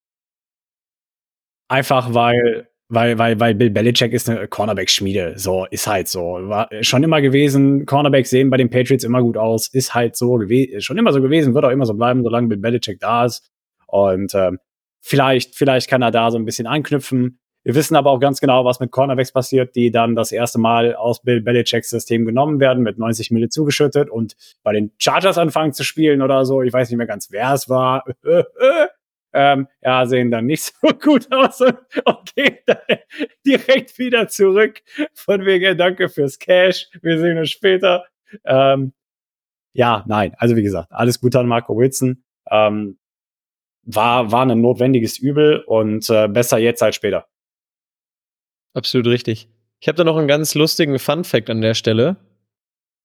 Einfach weil, weil, weil, weil Bill Belichick ist eine Cornerback-Schmiede. So, ist halt so. War schon immer gewesen. Cornerbacks sehen bei den Patriots immer gut aus. Ist halt so gewesen, schon immer so gewesen, wird auch immer so bleiben, solange Bill Belichick da ist. Und ähm, vielleicht, vielleicht kann er da so ein bisschen anknüpfen. Wir wissen aber auch ganz genau, was mit Cornerbacks passiert, die dann das erste Mal aus Bill Belichicks System genommen werden, mit 90 Mille zugeschüttet und bei den Chargers anfangen zu spielen oder so. Ich weiß nicht mehr ganz, wer es war. ähm, ja, sehen dann nicht so gut aus und, und gehen dann direkt wieder zurück. Von wegen, danke fürs Cash. Wir sehen uns später. Ähm, ja, nein. Also wie gesagt, alles gut an Marco Wilson. Ähm, war, war ein notwendiges Übel und äh, besser jetzt als später. Absolut richtig. Ich habe da noch einen ganz lustigen Fun Fact an der Stelle.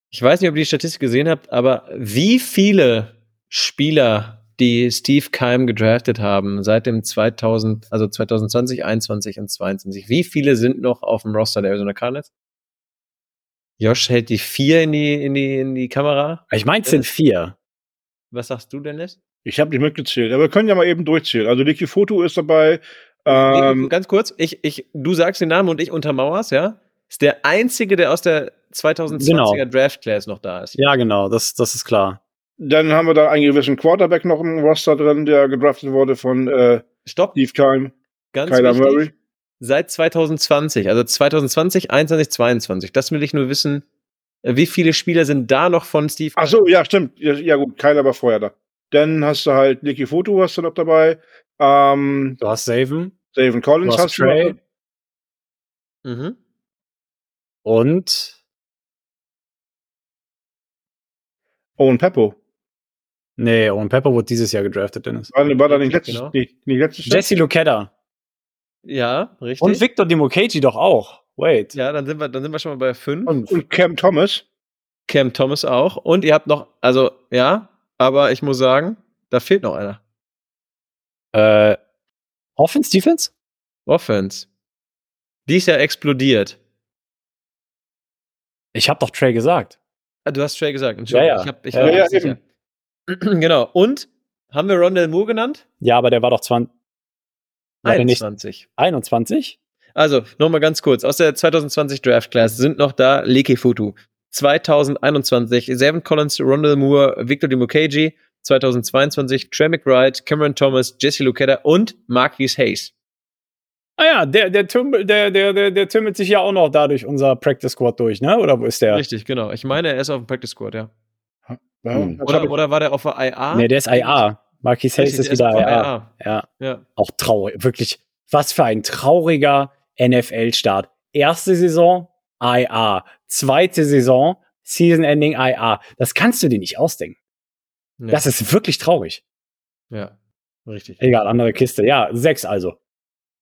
Ich weiß nicht, ob ihr die Statistik gesehen habt, aber wie viele Spieler, die Steve Keim gedraftet haben seit dem 2000, also 2020, 21 und 22, wie viele sind noch auf dem Roster der Arizona Cardinals? Josh hält die vier in die, in die, in die Kamera. Ich meine, es sind vier. Was sagst du, Dennis? Ich habe nicht mitgezählt, aber wir können ja mal eben durchzählen. Also Licky Foto ist dabei. Ähm, Ganz kurz, ich, ich, du sagst den Namen und ich untermauer's, ja? Ist der einzige, der aus der 2020er Genau. Draft Class noch da ist. Ja, genau, das, das ist klar. Dann haben wir da einen gewissen Quarterback noch im Roster drin, der gedraftet wurde von äh, Stopp, Steve Keim, ganz Kyler wichtig. Murray. Seit 2020, also 2020, 21, 22. Das will ich nur wissen. äh, Wie viele Spieler sind da noch von Steve? Ach so, ja, stimmt. Ja, ja gut, Kyler war vorher da. Dann hast du halt Licky Foto hast du noch dabei. Ähm, Du hast Saven David du Collins hast hast du Trey noch. Mhm. und Owen Peppo. Nee, und Pepper wurde dieses Jahr gedraftet, Dennis. War, war da nicht letztes, Genau. nicht, nicht letztes Jahr? Jesse Lukeda Ja, richtig. und Victor Dimokeji doch auch. Wait. ja, dann sind wir, dann sind wir schon mal bei fünf. Und Und Cam Thomas. Cam Thomas auch. Und ihr habt noch, also ja, aber ich muss sagen, da fehlt noch einer. äh, Offense, Defense? Offense. Die ist ja explodiert. Ich habe doch Trey gesagt. Ah, du hast Trey gesagt. Entschuldigung. Ja, ja. Ich, hab, ich Ja, war ja, sicher. genau. Und haben wir Rondell Moore genannt? Ja, aber der war doch 20, war der nicht 21. 21? Also, nochmal ganz kurz. Aus der 2020 Draft Class sind noch da Leke Futu. 2021 Seven Collins, Rondell Moore, Victor Dimukeji. 2022 Trey McBride, Cameron Thomas, Jesse Lukeda und Marquis Hayes. Ah ja, der, der, tümmel, der, der, der, der tümmelt sich ja auch noch da durch unser Practice Squad durch, ne? Oder wo ist der? Richtig, genau. Ich meine, er ist auf dem Practice Squad, ja. Ja, Hm. hab Oder, oder war der auf der IA? Nee, der ist IA. Marquis Hayes ist der wieder der IA. Ja, Ja. auch traurig. Wirklich, was für ein trauriger NFL-Start. Erste Saison, IA. Zweite Saison, Season-Ending, IA. Das kannst du dir nicht ausdenken. Nee. Das ist wirklich traurig. ja. Richtig. Egal, andere Kiste. Ja, sechs also.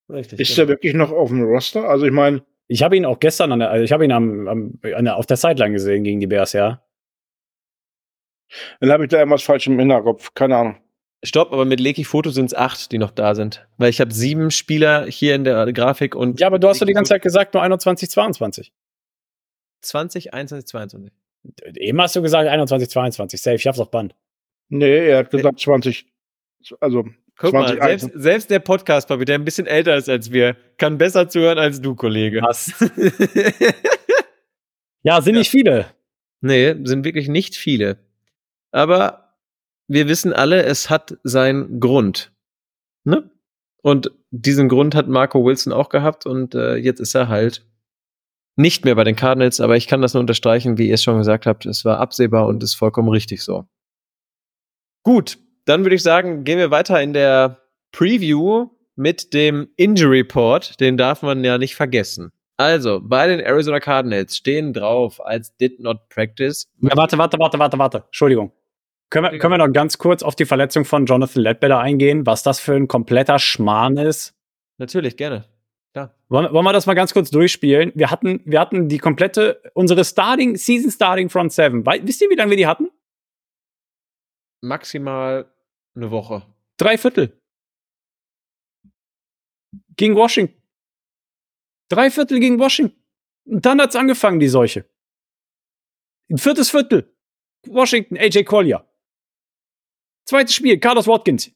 Richtig. Ist genau. der wirklich noch auf dem Roster? Also ich meine, Ich habe ihn auch gestern an der, also ich habe ihn am, am, an der, auf der Sideline gesehen gegen die Bears, ja. Dann habe ich da irgendwas falsch im Hinterkopf. Keine Ahnung. Stopp, aber mit Leki Foto sind es acht, die noch da sind. Weil ich habe sieben Spieler hier in der Grafik und Ja, aber du hast doch die ganze Zeit gesagt, nur 21, 22. 20, 21, 22. Eben hast du gesagt 21, 22. Safe, ich hab's auf Band. Nee, er hat gesagt 20. Also, Guck 20, mal, selbst, selbst der Podcast-Papi, der ein bisschen älter ist als wir, kann besser zuhören als du, Kollege. Was? ja, sind nicht viele. nee, sind wirklich nicht viele. Aber wir wissen alle, es hat seinen Grund. Ne? Und diesen Grund hat Marco Wilson auch gehabt und äh, jetzt ist er halt nicht mehr bei den Cardinals, aber ich kann das nur unterstreichen, wie ihr es schon gesagt habt. Es war absehbar und ist vollkommen richtig so. Gut, dann würde ich sagen, gehen wir weiter in der Preview mit dem Injury Report. Den darf man ja nicht vergessen. Also, bei den Arizona Cardinals stehen drauf als Did Not Practice. Ja, warte, warte, warte, warte, warte. Entschuldigung. Können wir, können wir noch ganz kurz auf die Verletzung von Jonathan Ledbetter eingehen, was das für ein kompletter Schmarrn ist? Natürlich, gerne. Wollen, wollen wir das mal ganz kurz durchspielen? Wir hatten, wir hatten die komplette, unsere Starting, Season Starting Front Seven. Wei- Wisst ihr, wie lange wir die hatten? Maximal eine Woche. Drei Viertel. Gegen Washington. Drei Viertel gegen Washington. Und dann hat's angefangen, die Seuche. Ein viertes Viertel. Washington, AJ Collier. Zweites Spiel, Carlos Watkins.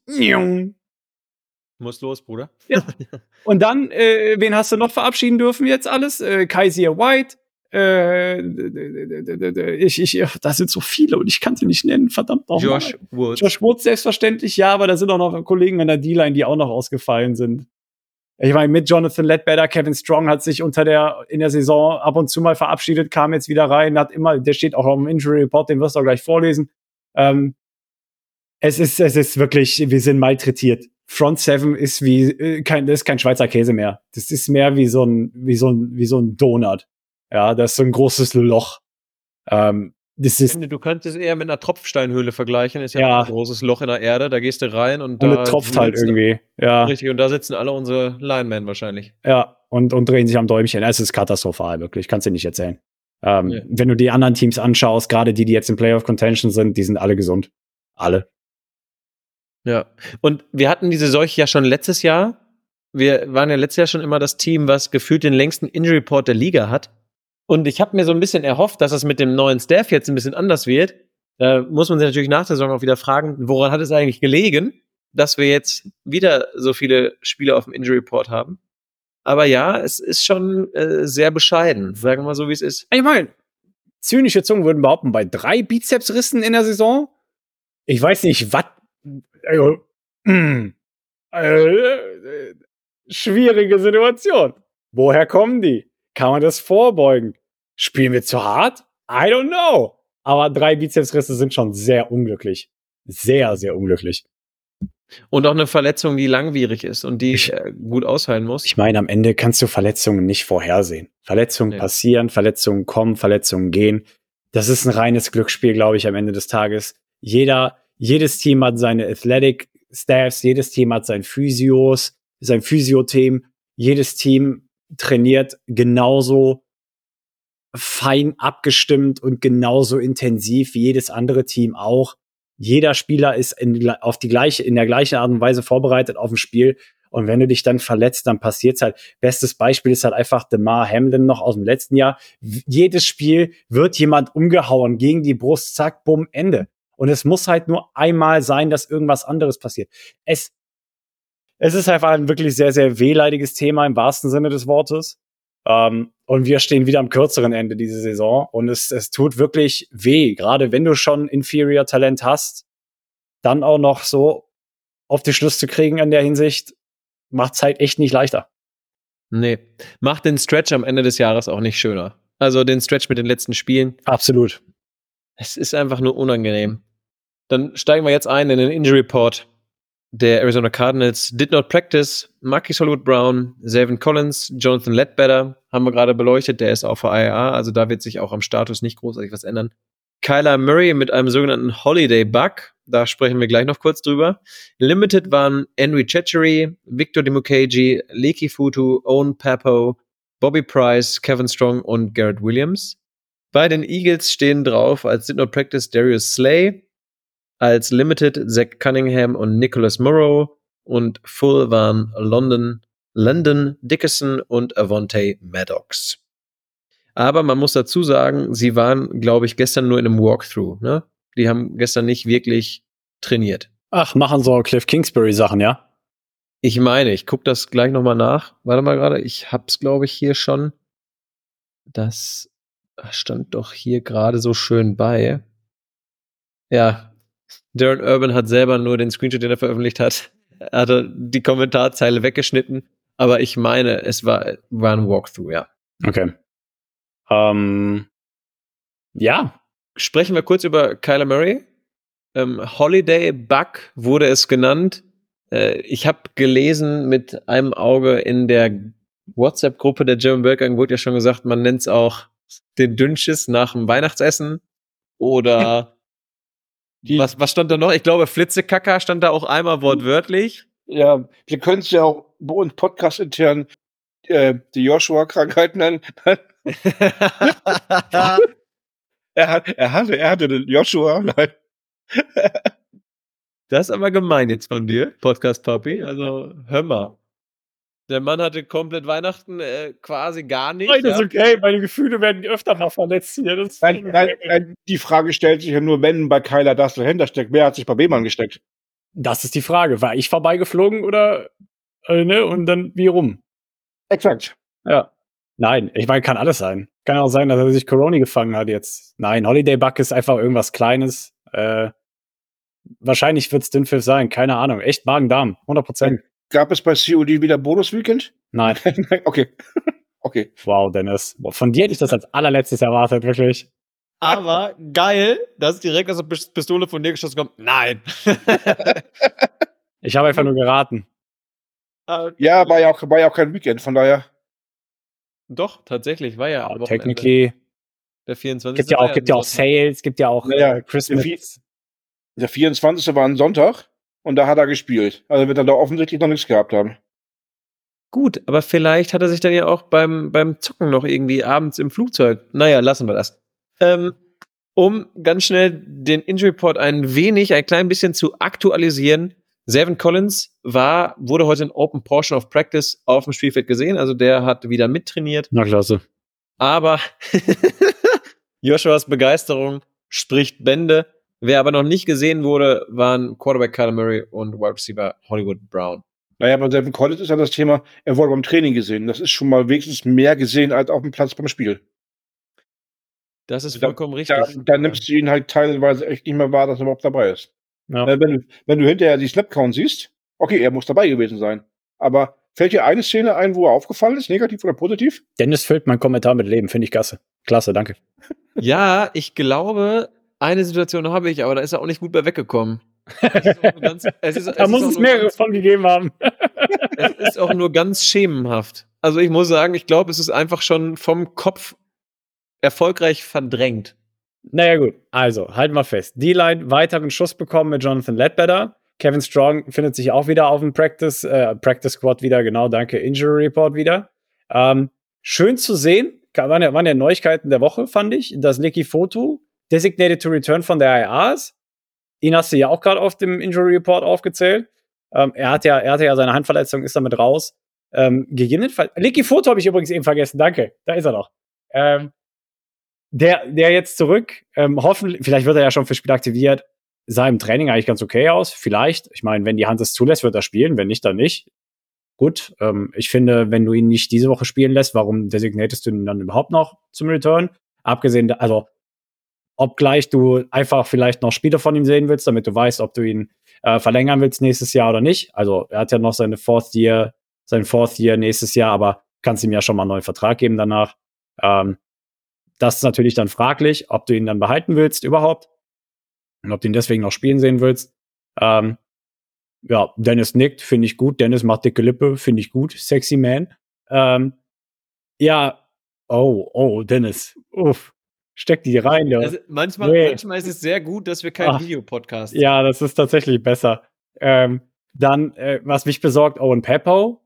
Muss los, Bruder. Und dann, äh, wen hast du noch verabschieden dürfen jetzt alles? Äh, Kaiser White, Äh, ich, ich, da sind so viele und ich kann sie nicht nennen, verdammt noch. Josh Woods. Josh Woods selbstverständlich, ja, aber da sind auch noch Kollegen an der D-Line, die auch noch ausgefallen sind. Ich meine, mit Jonathan Ledbetter, Kevin Strong hat sich unter der, in der Saison ab und zu mal verabschiedet, kam jetzt wieder rein, hat immer, der steht auch auf dem Injury Report, den wirst du auch gleich vorlesen. Ähm, es ist, es ist wirklich, wir sind malträtiert. Front Seven ist wie, äh, kein, das ist kein Schweizer Käse mehr. Das ist mehr wie so ein, wie so ein, wie so ein Donut. Ja, das ist so ein großes Loch. Ähm, das ist, Du könntest eher mit einer Tropfsteinhöhle vergleichen. Ist ja, Ja. ein großes Loch in der Erde. Da gehst du rein und und da tropft halt irgendwie. Ja. Richtig, und da sitzen alle unsere Linemen wahrscheinlich. Ja, und, und drehen sich am Däumchen. Es ist katastrophal, wirklich. Kannst du nicht erzählen. Ähm, Ja. Wenn du die anderen Teams anschaust, gerade die, die jetzt im Playoff Contention sind, die sind alle gesund. Alle. Ja. Und wir hatten diese Seuche ja schon letztes Jahr. Wir waren ja letztes Jahr schon immer das Team, was gefühlt den längsten Injury Report der Liga hat. Und ich habe mir so ein bisschen erhofft, dass es mit dem neuen Staff jetzt ein bisschen anders wird. Da muss man sich natürlich nach der Saison auch wieder fragen, woran hat es eigentlich gelegen, dass wir jetzt wieder so viele Spieler auf dem Injury Report haben. Aber ja, es ist schon äh, sehr bescheiden, sagen wir mal so, wie es ist. Ich meine, zynische Zungen würden behaupten, bei drei Bizepsrissen in der Saison, ich weiß nicht, was. Also, äh, äh, schwierige Situation. Woher kommen die? Kann man das vorbeugen? Spielen wir zu hart? I don't know. Aber drei Bizepsrisse sind schon sehr unglücklich. Sehr, sehr unglücklich. Und auch eine Verletzung, die langwierig ist und die Ich- äh, gut ausheilen muss. Ich meine, am Ende kannst du Verletzungen nicht vorhersehen. Verletzungen Nee. passieren, Verletzungen kommen, Verletzungen gehen. Das ist ein reines Glücksspiel, glaube ich, am Ende des Tages. Jeder, jedes Team hat seine Athletic Staffs, jedes Team hat sein Physios, sein Physio-Team. Jedes Team trainiert genauso fein abgestimmt und genauso intensiv wie jedes andere Team auch. Jeder Spieler ist in, auf die gleiche, in der gleichen Art und Weise vorbereitet auf ein Spiel. Und wenn du dich dann verletzt, dann passiert's halt. Bestes Beispiel ist halt einfach Demar Hamlin noch aus dem letzten Jahr. Jedes Spiel wird jemand umgehauen gegen die Brust, zack, bumm, Ende. Und es muss halt nur einmal sein, dass irgendwas anderes passiert. Es, es ist einfach ein wirklich sehr, sehr wehleidiges Thema im wahrsten Sinne des Wortes. Ähm, und wir stehen wieder am kürzeren Ende diese Saison. Und es, es tut wirklich weh, gerade wenn du schon Inferior Talent hast, dann auch noch so auf die Schluss zu kriegen in der Hinsicht, macht's halt echt nicht leichter. Nee. Macht den Stretch am Ende des Jahres auch nicht schöner. Also den Stretch mit den letzten Spielen. Absolut. Es ist einfach nur unangenehm. Dann steigen wir jetzt ein in den Injury Report der Arizona Cardinals. Did not practice. Marquis Hollywood Brown, Zayvon Collins, Jonathan Ledbetter haben wir gerade beleuchtet. Der ist auf der IAA, also da wird sich auch am Status nicht großartig was ändern. Kyler Murray mit einem sogenannten Holiday Bug. Da sprechen wir gleich noch kurz drüber. Limited waren Henry Chechery, Victor Dimukeji, Leki Futu, Owen Papo, Bobby Price, Kevin Strong und Garrett Williams. Bei den Eagles stehen drauf als Did Not Practice Darius Slay, als Limited Zach Cunningham und Nicholas Morrow und Full waren London, Landon Dickerson und Avonte Maddox. Aber man muss dazu sagen, sie waren, glaube ich, gestern nur in einem Walkthrough. Ne? Die haben gestern nicht wirklich trainiert. Ach, machen so Cliff Kingsbury Sachen, ja? Ich meine, ich gucke das gleich nochmal nach. Warte mal gerade, ich hab's, glaube ich, hier schon. Das stand doch hier gerade so schön bei. Ja, Darren Urban hat selber nur den Screenshot, den er veröffentlicht hat, er hatte die Kommentarzeile weggeschnitten. Aber ich meine, es war, war ein Walkthrough, ja. Okay. Ähm, ja, Sprechen wir kurz über Kyler Murray. Ähm, Holiday Bug wurde es genannt. Äh, ich habe gelesen mit einem Auge in der WhatsApp-Gruppe der German Bürgergang wurde ja schon gesagt, man nennt es auch den Dünnschiss nach dem Weihnachtsessen. Oder was, was stand da noch? Ich glaube, Flitzekacker stand da auch einmal wortwörtlich. Ja, wir können es ja auch bei uns Podcast intern äh, die Joshua-Krankheit nennen. er, hat, er, hatte, er hatte den Joshua. Nein. Das ist aber gemein jetzt von dir, Podcast Papi. Also, hör mal. Der Mann hatte komplett Weihnachten äh, quasi gar nicht. Nein, das ist ja. okay. Meine Gefühle werden öfter mal verletzt hier. Nein, nein, nein, die Frage stellt sich ja nur, wenn bei Kyler das dahinter steckt. Wer hat sich bei wem angesteckt? Das ist die Frage. War ich vorbeigeflogen oder, äh, ne? Und dann wie rum? Exakt. Ja. Nein, ich meine, kann alles sein. Kann auch sein, dass er sich Corona gefangen hat jetzt. Nein, Holiday Bug ist einfach irgendwas Kleines. Äh, wahrscheinlich wird es Dünnpfiff sein, keine Ahnung. Echt Magen-Darm, 100 Prozent. Gab es bei COD wieder Bonus-Weekend? Nein. okay. okay. Wow, Dennis. Von dir hätte ich das als allerletztes erwartet, wirklich. Aber geil, dass direkt aus der Pis- Pistole von dir geschossen kommt. Nein. Ich habe einfach nur geraten. Äh, Ja, war ja, auch, war ja auch kein Weekend, von daher. Doch, tatsächlich, war ja. Wochenende. Technically. Der 24. Gibt ja auch, gibt ja auch. Sales, gibt ja auch Naja, äh, Christmas. wie- Der 24. war ein Sonntag und da hat er gespielt. Also wird er da offensichtlich noch nichts gehabt haben. Gut, aber vielleicht hat er sich dann ja auch beim, beim Zocken noch irgendwie abends im Flugzeug. Naja, lassen wir das. Ähm, um ganz schnell den Injury Report ein wenig, ein klein bisschen zu aktualisieren. Sevin Collins war, wurde heute in Open Portion of Practice auf dem Spielfeld gesehen. Also der hat wieder mittrainiert. Na klasse. Aber Joshuas Begeisterung spricht Bände. Wer aber noch nicht gesehen wurde, waren Quarterback Kyler Murray und Wide Receiver Hollywood Brown. Naja, bei Devin Collins ist ja das Thema, er wurde beim Training gesehen. Das ist schon mal wenigstens mehr gesehen als auf dem Platz beim Spiel. Das ist Da- vollkommen richtig. Da, da nimmst du ihn halt teilweise echt nicht mehr wahr, dass er überhaupt dabei ist. Ja. Weil Wenn, du- wenn du hinterher die Snapcount siehst, okay, er muss dabei gewesen sein. Aber fällt dir eine Szene ein, wo er aufgefallen ist, negativ oder positiv? Dennis füllt meinen Kommentar mit Leben, finde ich klasse. Klasse, danke. Ja, ich glaube, eine Situation habe ich, aber da ist er auch nicht gut bei weggekommen. Ganz, ist, Da muss es mehrere ganz, von gegeben haben. es ist auch nur ganz schemenhaft. Also ich muss sagen, ich glaube, es ist einfach schon vom Kopf erfolgreich verdrängt. Naja, gut. Also, halten wir fest. D-Line weiteren Schuss bekommen mit Jonathan Ledbetter. Kevin Strong findet sich auch wieder auf dem Practice, äh, Practice Squad wieder, genau, danke, Injury Report wieder. Ähm, schön zu sehen, waren ja, waren ja Neuigkeiten der Woche, fand ich, dass Nicky Foto designated to return von der ist. Ihn hast du ja auch gerade auf dem Injury Report aufgezählt. Ähm, er, hat ja, er hatte ja seine Handverletzung, ist damit raus. Ähm, gegebenenfalls. Nicky Foto habe ich übrigens eben vergessen, danke, da ist er noch. Ähm, der, der jetzt zurück, ähm, hoffentlich, vielleicht wird er ja schon für Spiel aktiviert, sah im Training eigentlich ganz okay aus. Vielleicht. Ich meine, wenn die Hand es zulässt, wird er spielen. Wenn nicht, dann nicht. Gut. Ähm, ich finde, wenn du ihn nicht diese Woche spielen lässt, warum designatest du ihn dann überhaupt noch zum Return? Abgesehen, also, obgleich du einfach vielleicht noch Spiele von ihm sehen willst, damit du weißt, ob du ihn äh, verlängern willst nächstes Jahr oder nicht. Also, er hat ja noch seine Fourth Year, sein Fourth Year nächstes Jahr, aber kannst ihm ja schon mal einen neuen Vertrag geben danach. Ähm, das ist natürlich dann fraglich, ob du ihn dann behalten willst überhaupt und ob du ihn deswegen noch spielen sehen willst. Ähm, ja, Dennis nickt, finde ich gut. Dennis macht dicke Lippe, finde ich gut. Sexy Man. Ähm, ja, oh, oh, Dennis. Uff. Steck die rein, ja. Also manchmal, Nee. manchmal ist es sehr gut, dass wir keinen. Videopodcast Ja, das ist tatsächlich besser. Ähm, dann, äh, was mich besorgt, Owen Peppo.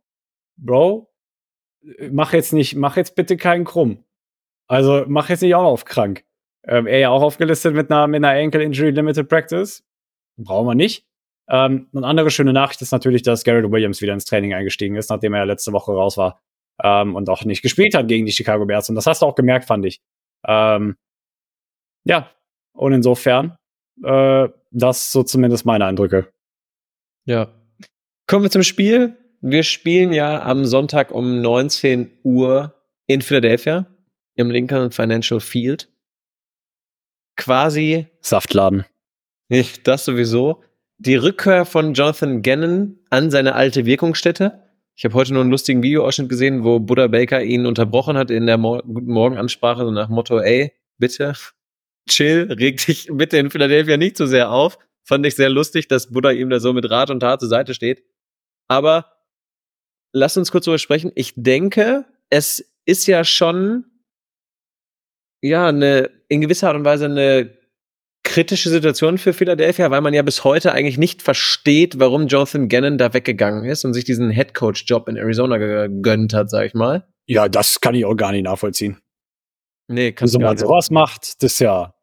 Bro, mach jetzt nicht, mach jetzt bitte keinen Krumm. Also mach jetzt nicht auch auf krank. Ähm, er ja auch aufgelistet mit einer, mit einer Ankle Injury Limited Practice. Brauchen wir nicht. Ähm, eine andere schöne Nachricht ist natürlich, dass Garrett Williams wieder ins Training eingestiegen ist, nachdem er ja letzte Woche raus war ähm, und auch nicht gespielt hat gegen die Chicago Bears. Und das hast du auch gemerkt, fand ich. Ähm, ja, und insofern, äh, das so zumindest meine Eindrücke. Ja. Kommen wir zum Spiel. Wir spielen ja am Sonntag um 19 Uhr in Philadelphia im Lincoln Financial Field. Quasi, Saftladen. das sowieso, die Rückkehr von Jonathan Gannon an seine alte Wirkungsstätte. Ich habe heute nur einen lustigen Videoausschnitt gesehen, wo Buddha Baker ihn unterbrochen hat in der Mor Guten Morgen-Ansprache, so nach Motto, ey, bitte, chill, reg dich bitte in Philadelphia nicht so sehr auf. Fand ich sehr lustig, dass Buddha ihm da so mit Rat und Tat zur Seite steht. Aber lass uns kurz darüber sprechen. Ich denke, es ist ja schon, ja, eine, in gewisser Art und Weise eine kritische Situation für Philadelphia, weil man ja bis heute eigentlich nicht versteht, warum Jonathan Gannon da weggegangen ist und sich diesen Headcoach-Job in Arizona gegönnt hat, sag ich mal. Ja, das kann ich auch gar nicht nachvollziehen. Nee, kannst Wieso man sowas macht, das ist ja,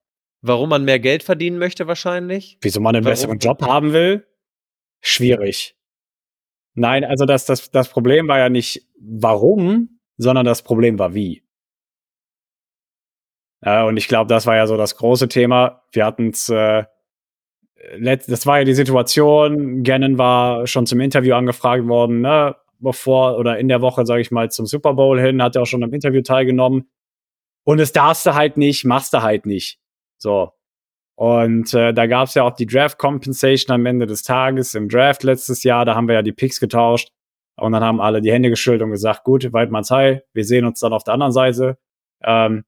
Warum man mehr Geld verdienen möchte wahrscheinlich. wieso man einen Warum? besseren Job haben will, schwierig. Nein, also das, das, das Problem war ja nicht warum, sondern das Problem war wie. Ja, und ich glaube, das war ja so das große Thema. Wir hatten es, äh, das war ja die Situation, Gannon war schon zum Interview angefragt worden, ne? bevor oder in der Woche, sage ich mal, zum Super Bowl hin, hat er auch schon am Interview teilgenommen. Und es darfst du halt nicht, machst du halt nicht. So. Und äh, da gab es ja auch die Draft Compensation am Ende des Tages im Draft letztes Jahr. Da haben wir ja die Picks getauscht. Und dann haben alle die Hände geschüttelt und gesagt, gut, Waldmanns Heil, wir sehen uns dann auf der anderen Seite. Ähm,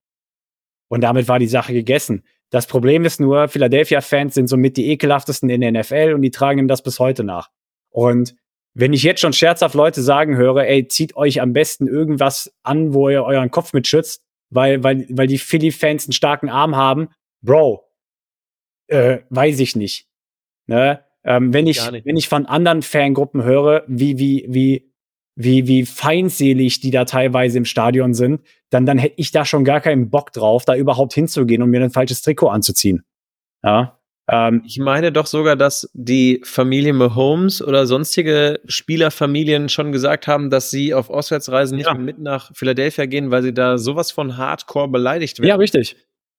und damit war die Sache gegessen. Das Problem ist nur, Philadelphia-Fans sind somit die ekelhaftesten in der NFL und die tragen ihm das bis heute nach. Und wenn ich jetzt schon scherzhaft Leute sagen höre, ey, zieht euch am besten irgendwas an, wo ihr euren Kopf mit schützt, weil, weil, weil die Philly-Fans einen starken Arm haben, Bro, äh, weiß ich nicht. Ne? Ähm, wenn ich, wenn ich von anderen Fangruppen höre, wie, wie, wie, wie, wie feindselig die da teilweise im Stadion sind, dann, dann hätte ich da schon gar keinen Bock drauf, da überhaupt hinzugehen und mir ein falsches Trikot anzuziehen. Ja. Ähm, ich meine doch sogar, dass die Familie Mahomes oder sonstige Spielerfamilien schon gesagt haben, dass sie auf Auswärtsreisen nicht ja. mit nach Philadelphia gehen, weil sie da sowas von Hardcore beleidigt werden. Ja, richtig.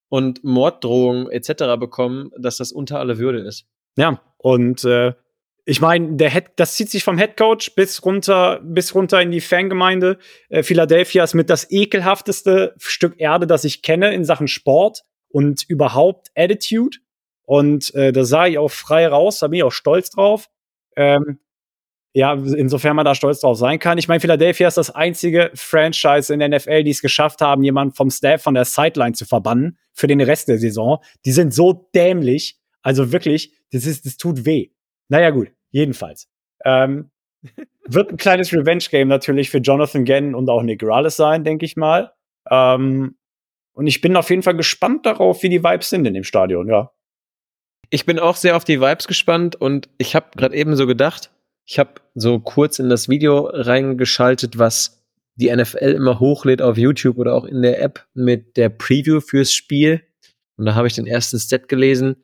Und Morddrohungen etc. bekommen, dass das unter alle Würde ist. Ja, und äh, ich meine, der Head, das zieht sich vom Head Coach bis runter, bis runter in die Fangemeinde. Äh, Philadelphia ist mit das ekelhafteste Stück Erde, das ich kenne in Sachen Sport und überhaupt Attitude. Und äh, da sah ich auch frei raus, da bin ich auch stolz drauf. Ähm, ja, insofern man da stolz drauf sein kann. Ich meine, Philadelphia ist das einzige Franchise in der NFL, die es geschafft haben, jemanden vom Staff von der Sideline zu verbannen für den Rest der Saison. Die sind so dämlich. Also wirklich, das ist, das tut weh. Naja, gut, jedenfalls. Ähm, wird ein kleines Revenge-Game natürlich für Jonathan Gann und auch Nick Rallis sein, denke ich mal. Ähm, und ich bin auf jeden Fall gespannt darauf, wie die Vibes sind in dem Stadion, ja. Ich bin auch sehr auf die Vibes gespannt und ich habe gerade eben so gedacht, ich habe so kurz in das Video reingeschaltet, was die NFL immer hochlädt auf YouTube oder auch in der App mit der Preview fürs Spiel. Und da habe ich den ersten Stat gelesen.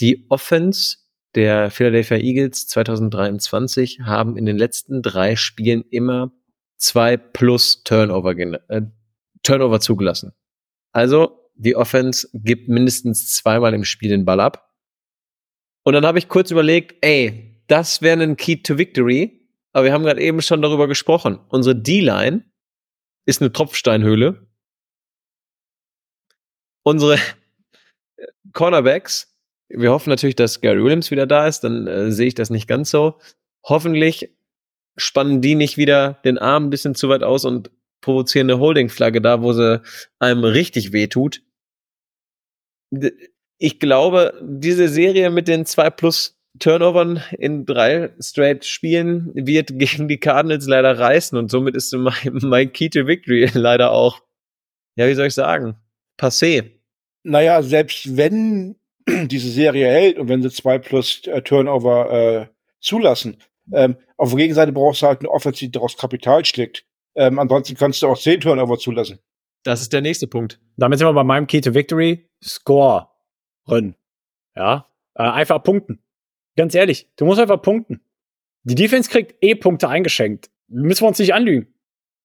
Die Offense der Philadelphia Eagles 2023 haben in den letzten drei Spielen immer zwei plus Turnover, äh, Turnover zugelassen. Also die Offense gibt mindestens zweimal im Spiel den Ball ab. Und dann habe ich kurz überlegt, ey, das wäre ein Key to Victory. Aber wir haben gerade eben schon darüber gesprochen. Unsere D-Line ist eine Tropfsteinhöhle. Unsere Cornerbacks wir hoffen natürlich, dass Gary Williams wieder da ist, dann äh, sehe ich das nicht ganz so. Hoffentlich spannen die nicht wieder den Arm ein bisschen zu weit aus und provozieren eine Holding-Flagge da, wo sie einem richtig wehtut. Ich glaube, diese Serie mit den zwei plus Turnovern in drei straight Spielen wird gegen die Cardinals leider reißen und somit ist mein, mein Key to Victory leider auch, ja, wie soll ich sagen, passé. Naja, selbst wenn diese Serie hält und wenn sie zwei plus äh, Turnover äh, zulassen, ähm, auf der Gegenseite brauchst du halt eine Offensive, die daraus Kapital schlägt. Ähm, ansonsten kannst du auch zehn Turnover zulassen. Das ist der nächste Punkt. Damit sind wir bei meinem Key to Victory. Score. Run. Ja. Äh, einfach punkten. Ganz ehrlich, du musst einfach punkten. Die Defense kriegt eh Punkte eingeschenkt. Müssen wir uns nicht anlügen.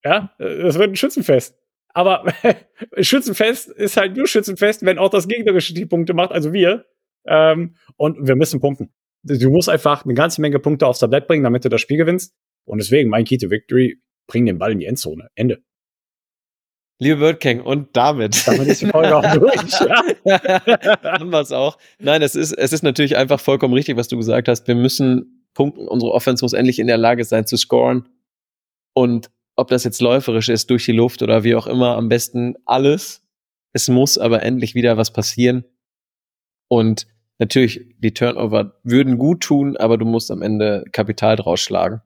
Ja, das wird ein Schützenfest. Aber Schützenfest ist halt nur Schützenfest, wenn auch das Gegnerische die Punkte macht, also wir. Ähm, und wir müssen punkten. Du musst einfach eine ganze Menge Punkte aufs Tablett bringen, damit du das Spiel gewinnst. Und deswegen, mein Key to Victory, bring den Ball in die Endzone. Ende. Liebe Birdking, und damit. Damit ist die Folge auch durch. Haben wir es auch. Nein, es ist, es ist natürlich einfach vollkommen richtig, was du gesagt hast. Wir müssen punkten. Unsere Offense muss endlich in der Lage sein zu scoren. Und ob das jetzt läuferisch ist, durch die Luft oder wie auch immer, am besten alles. Es muss aber endlich wieder was passieren. Und natürlich, die Turnover würden gut tun, aber du musst am Ende Kapital draus schlagen.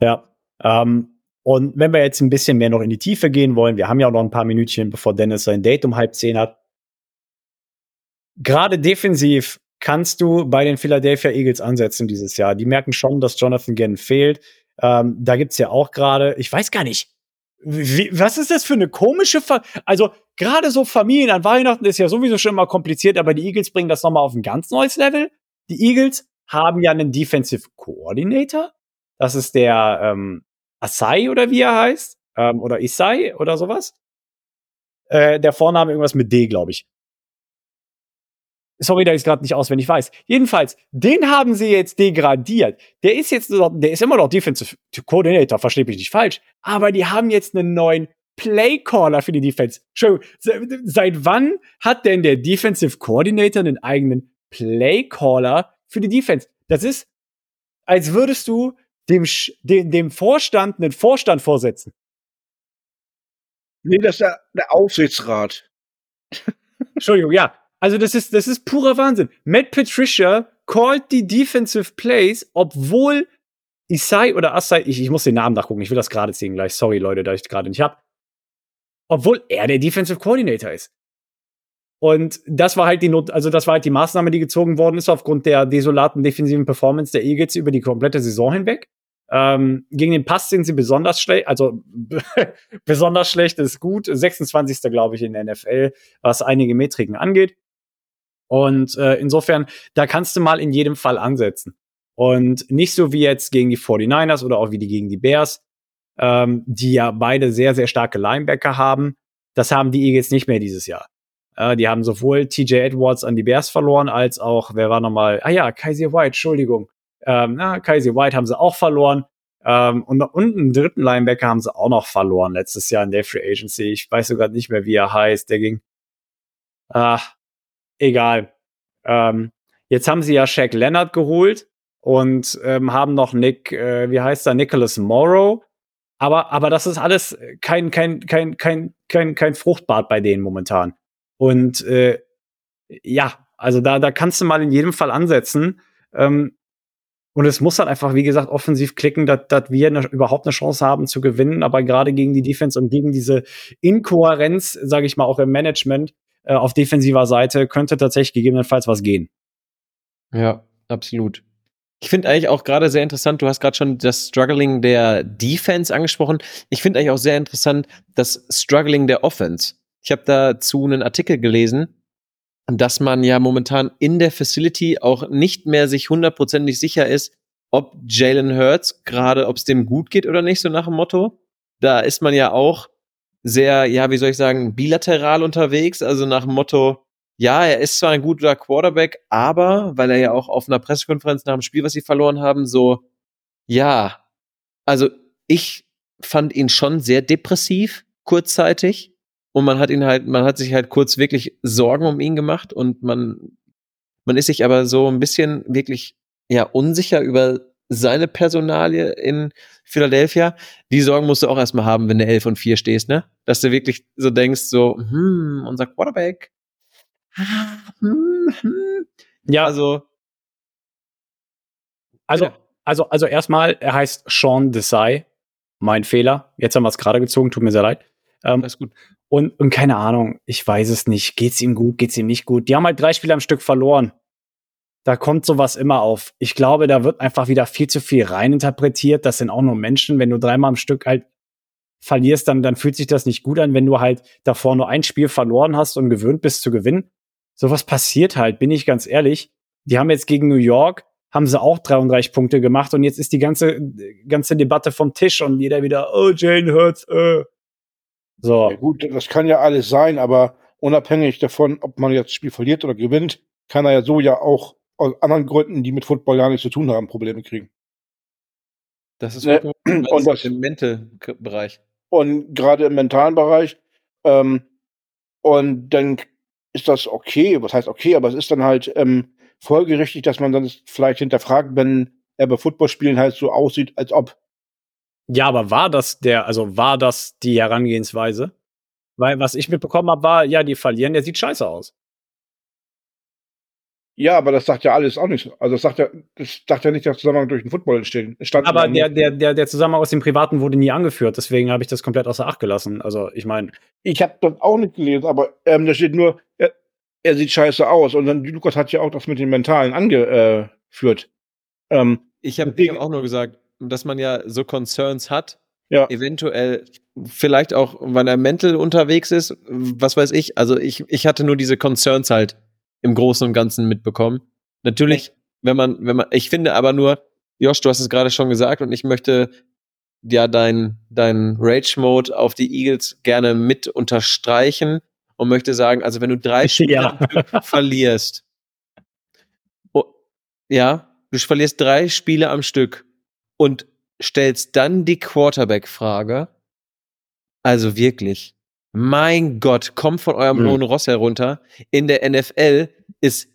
Ja. Ähm, und wenn wir jetzt ein bisschen mehr noch in die Tiefe gehen wollen, wir haben ja auch noch ein paar Minütchen, bevor Dennis sein Date um halb zehn hat. Gerade defensiv kannst du bei den Philadelphia Eagles ansetzen dieses Jahr. Die merken schon, dass Jonathan Gann fehlt. Ähm, da gibt's ja auch gerade, ich weiß gar nicht, wie, was ist das für eine komische, Fa also gerade so Familien an Weihnachten ist ja sowieso schon immer kompliziert, aber die Eagles bringen das nochmal auf ein ganz neues Level. Die Eagles haben ja einen Defensive Coordinator. Das ist der ähm, Asai oder wie er heißt. Ähm, oder Isai oder sowas. Äh, der Vorname irgendwas mit D, glaube ich. Sorry, dass ich gerade nicht auswendig weiß. Jedenfalls, den haben sie jetzt degradiert. Der ist jetzt, der ist immer noch Defensive Coordinator, verstehe mich nicht falsch. Aber die haben jetzt einen neuen Playcaller für die Defense. Entschuldigung, seit wann hat denn der Defensive Coordinator einen eigenen Playcaller für die Defense? Das ist, als würdest du dem, dem, dem Vorstand einen Vorstand vorsetzen. Nee, das ist der, der Aufsichtsrat. Entschuldigung, ja. Also das ist, das ist purer Wahnsinn. Matt Patricia called die Defensive Plays, obwohl Isai oder Asai, ich, ich muss den Namen nachgucken, ich will das gerade ziehen gleich. Sorry, Leute, da ich gerade nicht hab. Obwohl er der Defensive Coordinator ist. Und das war halt die Not, also das war halt die Maßnahme, die gezogen worden ist aufgrund der desolaten defensiven Performance der Eagles über die komplette Saison hinweg. Ähm, gegen den Pass sind sie besonders schlecht, also besonders schlecht ist gut. 26. glaube ich in der NFL, was einige Metriken angeht. Und äh, insofern, da kannst du mal in jedem Fall ansetzen. Und nicht so wie jetzt gegen die 49ers oder auch wie die gegen die Bears, ähm, die ja beide sehr, sehr starke Linebacker haben. Das haben die Eagles nicht mehr dieses Jahr. Äh, die haben sowohl TJ Edwards an die Bears verloren, als auch, wer war nochmal? Ah ja, Kaiser White, Entschuldigung. Ähm, na, Kaiser White haben sie auch verloren. Ähm, und, und einen dritten Linebacker haben sie auch noch verloren letztes Jahr in der Free Agency. Ich weiß sogar nicht mehr, wie er heißt. Der ging. Ach, egal. Ähm, jetzt haben sie ja Shaq Leonard geholt und ähm, haben noch Nick, äh, wie heißt er, Nicholas Morrow. Aber, aber das ist alles kein, kein, kein, kein, kein, kein Fruchtbad bei denen momentan. Und äh, ja, also da, da kannst du mal in jedem Fall ansetzen. Ähm, und es muss halt einfach, wie gesagt, offensiv klicken, dass, dass wir ne, überhaupt eine Chance haben zu gewinnen. Aber gerade gegen die Defense und gegen diese Inkohärenz, sage ich mal, auch im Management äh, auf defensiver Seite, könnte tatsächlich gegebenenfalls was gehen. Ja, absolut. Ich finde eigentlich auch gerade sehr interessant, du hast gerade schon das Struggling der Defense angesprochen. Ich finde eigentlich auch sehr interessant das Struggling der Offense. Ich habe dazu einen Artikel gelesen, dass man ja momentan in der Facility auch nicht mehr sich hundertprozentig sicher ist, ob Jalen Hurts gerade, ob es dem gut geht oder nicht, so nach dem Motto. Da ist man ja auch sehr, ja, wie soll ich sagen, bilateral unterwegs, also nach dem Motto, ja, er ist zwar ein guter Quarterback, aber, weil er ja auch auf einer Pressekonferenz nach dem Spiel, was sie verloren haben, so, ja, also ich fand ihn schon sehr depressiv, kurzzeitig. Und man hat ihn halt, man hat sich halt kurz wirklich Sorgen um ihn gemacht und man, man ist sich aber so ein bisschen wirklich, ja, unsicher über seine Personalie in Philadelphia. Die Sorgen musst du auch erstmal haben, wenn du 11 und 4 stehst, ne? Dass du wirklich so denkst, so, hm, unser Quarterback. Hm, hm. Ja, also. Also, also, also erstmal, er heißt Sean Desai. Mein Fehler. Jetzt haben wir es gerade gezogen, tut mir sehr leid. Ähm, Alles gut. Und, und keine Ahnung, ich weiß es nicht. Geht's ihm gut, geht's ihm nicht gut? Die haben halt drei Spiele am Stück verloren. Da kommt sowas immer auf. Ich glaube, da wird einfach wieder viel zu viel reininterpretiert. Das sind auch nur Menschen. Wenn du dreimal am Stück halt verlierst, dann, dann fühlt sich das nicht gut an, wenn du halt davor nur ein Spiel verloren hast und gewöhnt bist zu gewinnen. Sowas passiert halt, bin ich ganz ehrlich. Die haben jetzt gegen New York, haben sie auch 33 Punkte gemacht und jetzt ist die ganze, ganze Debatte vom Tisch und jeder wieder, oh, Jane Hurts, äh. So. Ja, gut, das kann ja alles sein, aber unabhängig davon, ob man jetzt das Spiel verliert oder gewinnt, kann er ja so ja auch aus anderen Gründen, die mit Football gar nichts zu tun haben, Probleme kriegen. Das ist ne? und das, im Mental-Bereich. Und gerade im mentalen Bereich. Ähm, und dann ist das okay, was heißt okay, aber es ist dann halt ähm, folgerichtig, dass man dann vielleicht hinterfragt, wenn er bei Footballspielen halt so aussieht, als ob ja, aber war das der, also war das die Herangehensweise? Weil was ich mitbekommen habe, war, ja, die verlieren, der sieht scheiße aus. Ja, aber das sagt ja alles auch nicht. Also das sagt ja, das sagt ja nicht, dass Zusammenhang durch den Football entstehen. aber der, der, der, der Zusammenhang aus dem Privaten wurde nie angeführt, deswegen habe ich das komplett außer Acht gelassen. Also ich meine. Ich habe das auch nicht gelesen, aber ähm, da steht nur, er, er, sieht scheiße aus. Und dann Lukas hat ja auch das mit den Mentalen angeführt. Ähm, ich habe hab auch nur gesagt, dass man ja so Concerns hat, ja. eventuell vielleicht auch, weil er mental unterwegs ist, was weiß ich. Also ich, ich hatte nur diese Concerns halt im Großen und Ganzen mitbekommen. Natürlich, wenn man, wenn man, ich finde aber nur, Josh, du hast es gerade schon gesagt und ich möchte ja dein, dein Rage-Mode auf die Eagles gerne mit unterstreichen und möchte sagen, also wenn du drei Spiele ja. verlierst ja, du verlierst drei Spiele am Stück und stellst dann die Quarterback-Frage. Also wirklich, mein Gott, kommt von eurem Mhm. hohen Ross herunter. In der NFL ist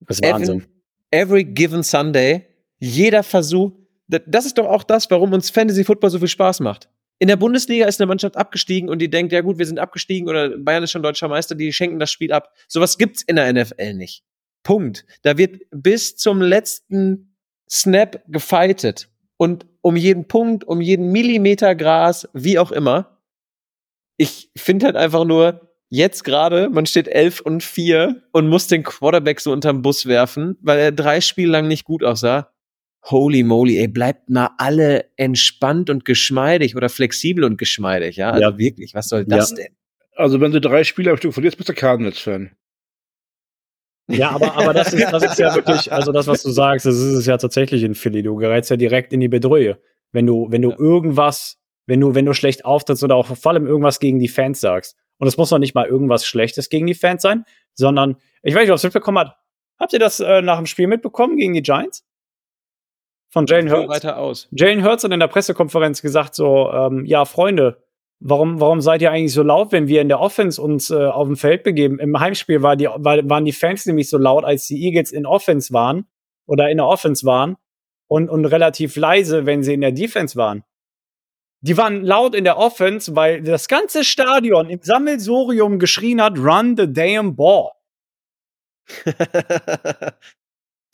Das ist Wahnsinn. every given Sunday jeder Versuch, da- das ist doch auch das, warum uns Fantasy Football so viel Spaß macht. In der Bundesliga ist eine Mannschaft abgestiegen und die denkt, ja gut, wir sind abgestiegen oder Bayern ist schon deutscher Meister, die schenken das Spiel ab. Sowas gibt's in der NFL nicht. Punkt. Da wird bis zum letzten Snap gefightet und um jeden Punkt, um jeden Millimeter Gras, wie auch immer. Ich finde halt einfach nur, jetzt gerade, man steht 11 und 4 und muss den Quarterback so unterm Bus werfen, weil er drei Spiele lang nicht gut aussah. Holy moly, ey, bleibt mal alle entspannt und geschmeidig oder flexibel und geschmeidig, ja? Also Ja. wirklich, was soll das denn? Also, wenn du drei Spiele am Stück verlierst, bist du Cardinals-Fan. Ja, aber, aber das, ist, das ist ja wirklich, also das, was du sagst, das ist es ja tatsächlich in Philly. Du gerätst ja direkt in die Bedrohung. Wenn du, wenn du Ja. irgendwas, wenn du, wenn du schlecht auftrittst oder auch vor allem irgendwas gegen die Fans sagst. Und es muss noch nicht mal irgendwas Schlechtes gegen die Fans sein, sondern, ich weiß nicht, ob es mitbekommen habt. Habt ihr das äh, nach dem Spiel mitbekommen gegen die Giants? Von Jalen Hurts? weiter aus. Jalen Hurts hat in der Pressekonferenz gesagt so, ähm, ja, Freunde, warum, warum seid ihr eigentlich so laut, wenn wir in der Offense uns äh, auf dem Feld begeben? Im Heimspiel war die, war, waren die Fans nämlich so laut, als die Eagles in Offense waren oder in der Offense waren und, und relativ leise, wenn sie in der Defense waren. Die waren laut in der Offense, weil das ganze Stadion im Sammelsurium geschrien hat, run the damn ball.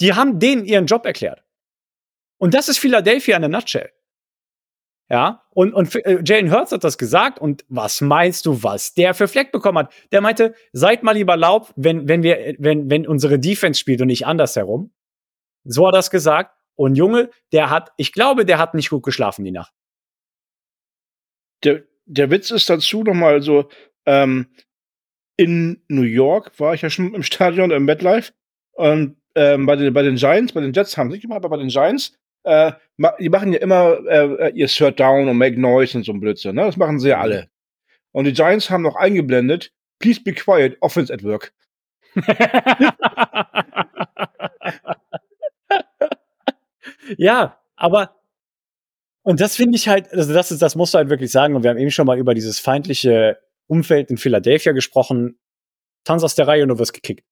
Die haben denen ihren Job erklärt. Und das ist Philadelphia in der Nutshell. Ja, und, und äh, Jalen Hurts hat das gesagt. Und was meinst du, was der für Fleck bekommen hat? Der meinte, seid mal lieber laut, wenn, wenn wir, wenn, wenn unsere Defense spielt und nicht andersherum. So hat er das gesagt. Und Junge, der hat, ich glaube, der hat nicht gut geschlafen die Nacht. Der, der Witz ist dazu nochmal so, ähm, in New York war ich ja schon im Stadion, im MetLife. Und ähm, bei, den, bei den Giants, bei den Jets haben sie nicht gemacht, aber bei den Giants, äh, die machen ja immer äh, ihr Third Down und Make Noise und so ein Blödsinn. Ne? Das machen sie ja alle. Und die Giants haben noch eingeblendet, Please be quiet, Offense at work. ja, aber und das finde ich halt, also das ist, das musst du halt wirklich sagen. Und wir haben eben schon mal über dieses feindliche Umfeld in Philadelphia gesprochen. Tanz aus der Reihe und du wirst gekickt.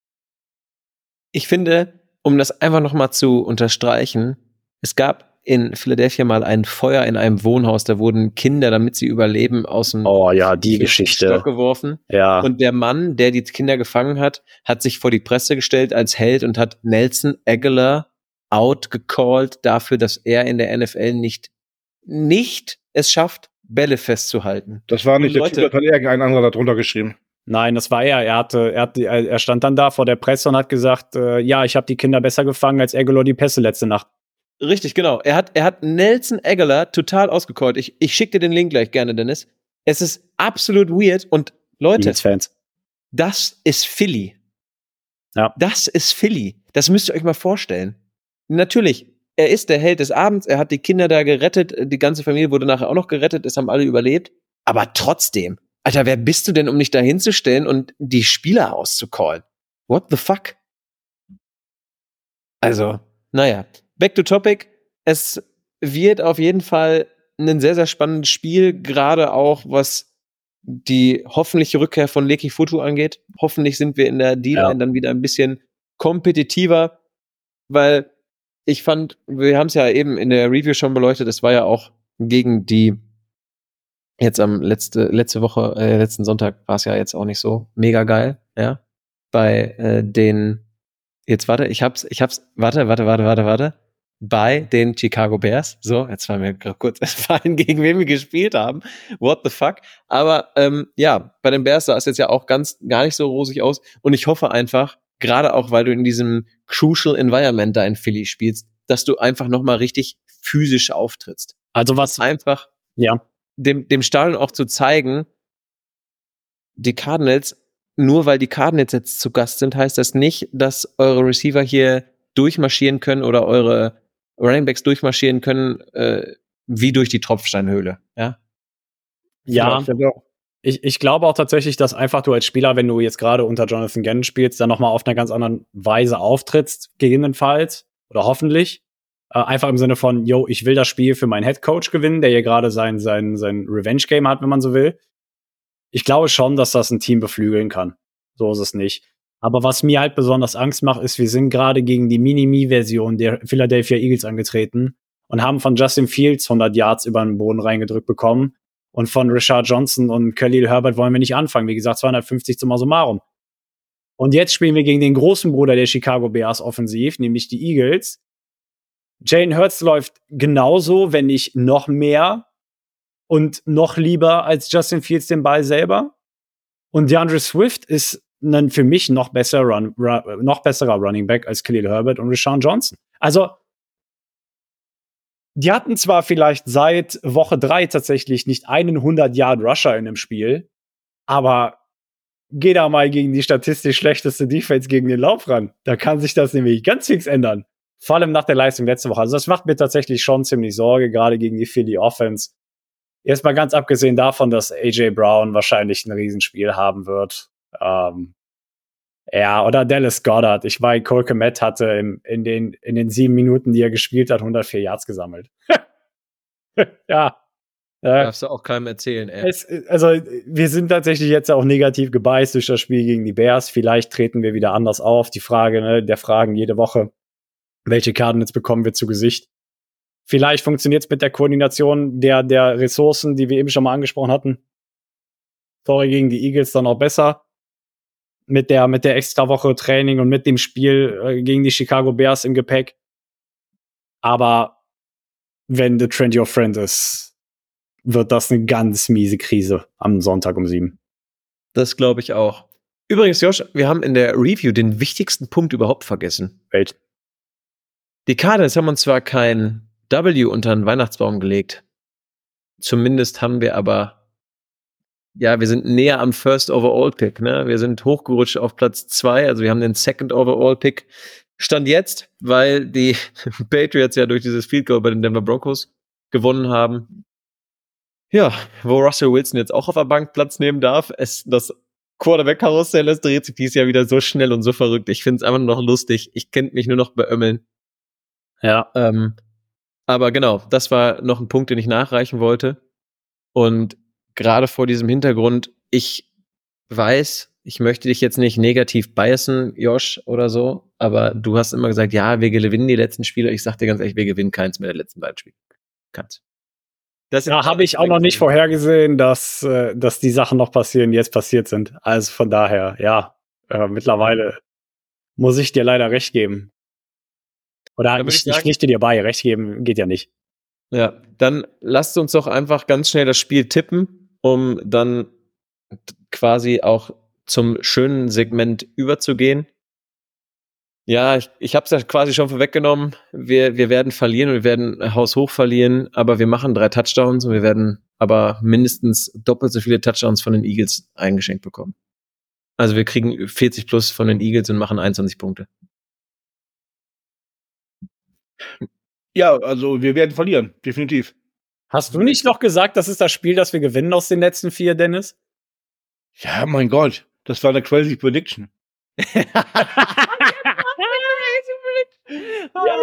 Ich finde, um das einfach noch mal zu unterstreichen, es gab in Philadelphia mal ein Feuer in einem Wohnhaus, da wurden Kinder, damit sie überleben, aus dem Oh ja, die Geschichte. Stock geworfen. Ja. Und der Mann, der die Kinder gefangen hat, hat sich vor die Presse gestellt als Held und hat Nelson Aguilar outgecallt dafür, dass er in der NFL nicht, nicht es schafft, Bälle festzuhalten. Das war nicht Und der Typ, Leute- das hat irgendein anderer darunter geschrieben. Nein, das war er. Er hatte, er, hat, die- er stand dann da vor der Presse und hat gesagt, äh, ja, ich habe die Kinder besser gefangen als Aguilar die Pässe letzte Nacht. Richtig, genau. Er hat, er hat Nelson Aguilar total ausgecallt. Ich, ich schicke dir den Link gleich gerne, Dennis. Es ist absolut weird und Leute, Eagles-Fans. das ist Philly. Ja. Das ist Philly. Das müsst ihr euch mal vorstellen. Natürlich, er ist der Held des Abends, er hat die Kinder da gerettet, die ganze Familie wurde nachher auch noch gerettet, es haben alle überlebt. Aber trotzdem, Alter, wer bist du denn, um dich da hinzustellen und die Spieler auszucallen? What the fuck? Also, naja, back to topic. Es wird auf jeden Fall ein sehr, sehr spannendes Spiel, gerade auch was die hoffentliche Rückkehr von Leki Futu angeht. Hoffentlich sind wir in der D-Line Ja. dann wieder ein bisschen kompetitiver, weil ich fand, wir haben es ja eben in der Review schon beleuchtet, es war ja auch gegen die jetzt am letzte, letzte Woche, äh, letzten Sonntag war es ja jetzt auch nicht so mega geil, ja. Bei äh, den, jetzt warte, ich hab's, ich hab's, warte, warte, warte, warte, warte. Bei den Chicago Bears. So, jetzt war mir kurz entfallen, gegen wen wir gespielt haben. What the fuck? Aber ähm, ja, bei den Bears sah es jetzt ja auch ganz gar nicht so rosig aus. Und ich hoffe einfach, gerade auch, weil du in diesem crucial Environment da in Philly spielst, dass du einfach nochmal richtig physisch auftrittst. Also was, Einfach ja, dem, dem Stadion auch zu zeigen, die Cardinals, nur weil die Cardinals jetzt zu Gast sind, heißt das nicht, dass eure Receiver hier durchmarschieren können oder eure Running Backs durchmarschieren können, äh, wie durch die Tropfsteinhöhle. Ja, ja, auch, Ich, ich glaube auch tatsächlich, dass einfach du als Spieler, wenn du jetzt gerade unter Jonathan Gannon spielst, dann nochmal auf einer ganz anderen Weise auftrittst, gegebenenfalls oder hoffentlich. Äh, einfach im Sinne von, yo, ich will das Spiel für meinen Head Coach gewinnen, der hier gerade sein, sein, sein Revenge-Game hat, wenn man so will. Ich glaube schon, dass das ein Team beflügeln kann. So ist es nicht. Aber was mir halt besonders Angst macht, ist, wir sind gerade gegen die Mini-Me-Version der Philadelphia Eagles angetreten und haben von Justin Fields 100 Yards über den Boden reingedrückt bekommen. Und von Richard Johnson und Khalil Herbert wollen wir nicht anfangen. Wie gesagt, 250 zum Summarum. Und jetzt spielen wir gegen den großen Bruder der Chicago Bears offensiv, nämlich die Eagles. Jane Hurts läuft genauso, wenn nicht noch mehr und noch lieber als Justin Fields den Ball selber. Und DeAndre Swift ist ein für mich noch besser Run, run, noch besserer Running Back als Khalil Herbert und Rashawn Johnson. Also die hatten zwar vielleicht seit Woche drei tatsächlich nicht einen 100 Yard Rusher in dem Spiel, aber geh da mal gegen die statistisch schlechteste Defense gegen den Lauf ran. Da kann sich das nämlich ganz fix ändern. Vor allem nach der Leistung letzte Woche. Also das macht mir tatsächlich schon ziemlich Sorge, gerade gegen die Philly Offense. Jetzt mal ganz abgesehen davon, dass AJ Brown wahrscheinlich ein Riesenspiel haben wird. Ähm, ja, oder Dallas Goddard. Ich war, Cole Komet hatte im, in, den, in den sieben Minuten, die er gespielt hat, 104 Yards gesammelt. ja. Darfst du auch keinem erzählen, ey. Es, also, wir sind tatsächlich jetzt auch negativ gebeißt durch das Spiel gegen die Bears. Vielleicht treten wir wieder anders auf. Die Frage ne, der Fragen jede Woche. Welche Karten jetzt bekommen wir zu Gesicht? Vielleicht funktioniert es mit der Koordination der, der Ressourcen, die wir eben schon mal angesprochen hatten. Sorry gegen die Eagles dann auch besser mit der, mit der Extrawoche Training und mit dem Spiel äh, gegen die Chicago Bears im Gepäck. Aber wenn The Trend Your Friend ist, wird das eine ganz miese Krise am Sonntag um sieben. Das glaube ich auch. Übrigens, Josh, wir haben in der Review den wichtigsten Punkt überhaupt vergessen. Welt. Die Cardinals haben uns zwar kein W unter den Weihnachtsbaum gelegt. Zumindest haben wir aber ja, wir sind näher am First Overall Pick, ne? Wir sind hochgerutscht auf Platz zwei, also wir haben den Second Overall Pick. Stand jetzt, weil die Patriots ja durch dieses Field Goal bei den Denver Broncos gewonnen haben. Ja, wo Russell Wilson jetzt auch auf der Bank Platz nehmen darf, es, das Quarterback-Karussell, das dreht sich dies Jahr wieder so schnell und so verrückt. Ich finde es einfach nur noch lustig. Ich könnte mich nur noch beömmeln. Ja. Ähm, aber genau, das war noch ein Punkt, den ich nachreichen wollte. Und gerade vor diesem Hintergrund, ich weiß, ich möchte dich jetzt nicht negativ biasen, Josh, oder so, aber du hast immer gesagt, ja, wir gewinnen die letzten Spiele. Ich sag dir ganz ehrlich, wir gewinnen keins mehr der letzten beiden Spiele. Keins. Das ja, habe ich auch noch nicht vorhergesehen, dass, äh, dass die Sachen noch passieren, die jetzt passiert sind. Also von daher, ja, äh, mittlerweile muss ich dir leider recht geben. Oder ich, ich, ich pflichte dir bei, recht geben geht ja nicht. Ja, dann lasst uns doch einfach ganz schnell das Spiel tippen um dann quasi auch zum schönen Segment überzugehen. Ja, ich, ich habe es ja quasi schon vorweggenommen. Wir, wir werden verlieren und wir werden haushoch verlieren, aber wir machen drei Touchdowns und wir werden aber mindestens doppelt so viele Touchdowns von den Eagles eingeschenkt bekommen. Also wir kriegen 40 plus von den Eagles und machen 21 Punkte. Ja, also wir werden verlieren, definitiv. Hast du nicht noch gesagt, das ist das Spiel, das wir gewinnen aus den letzten vier, Dennis? Ja, mein Gott, das war eine crazy Prediction. ja, ja,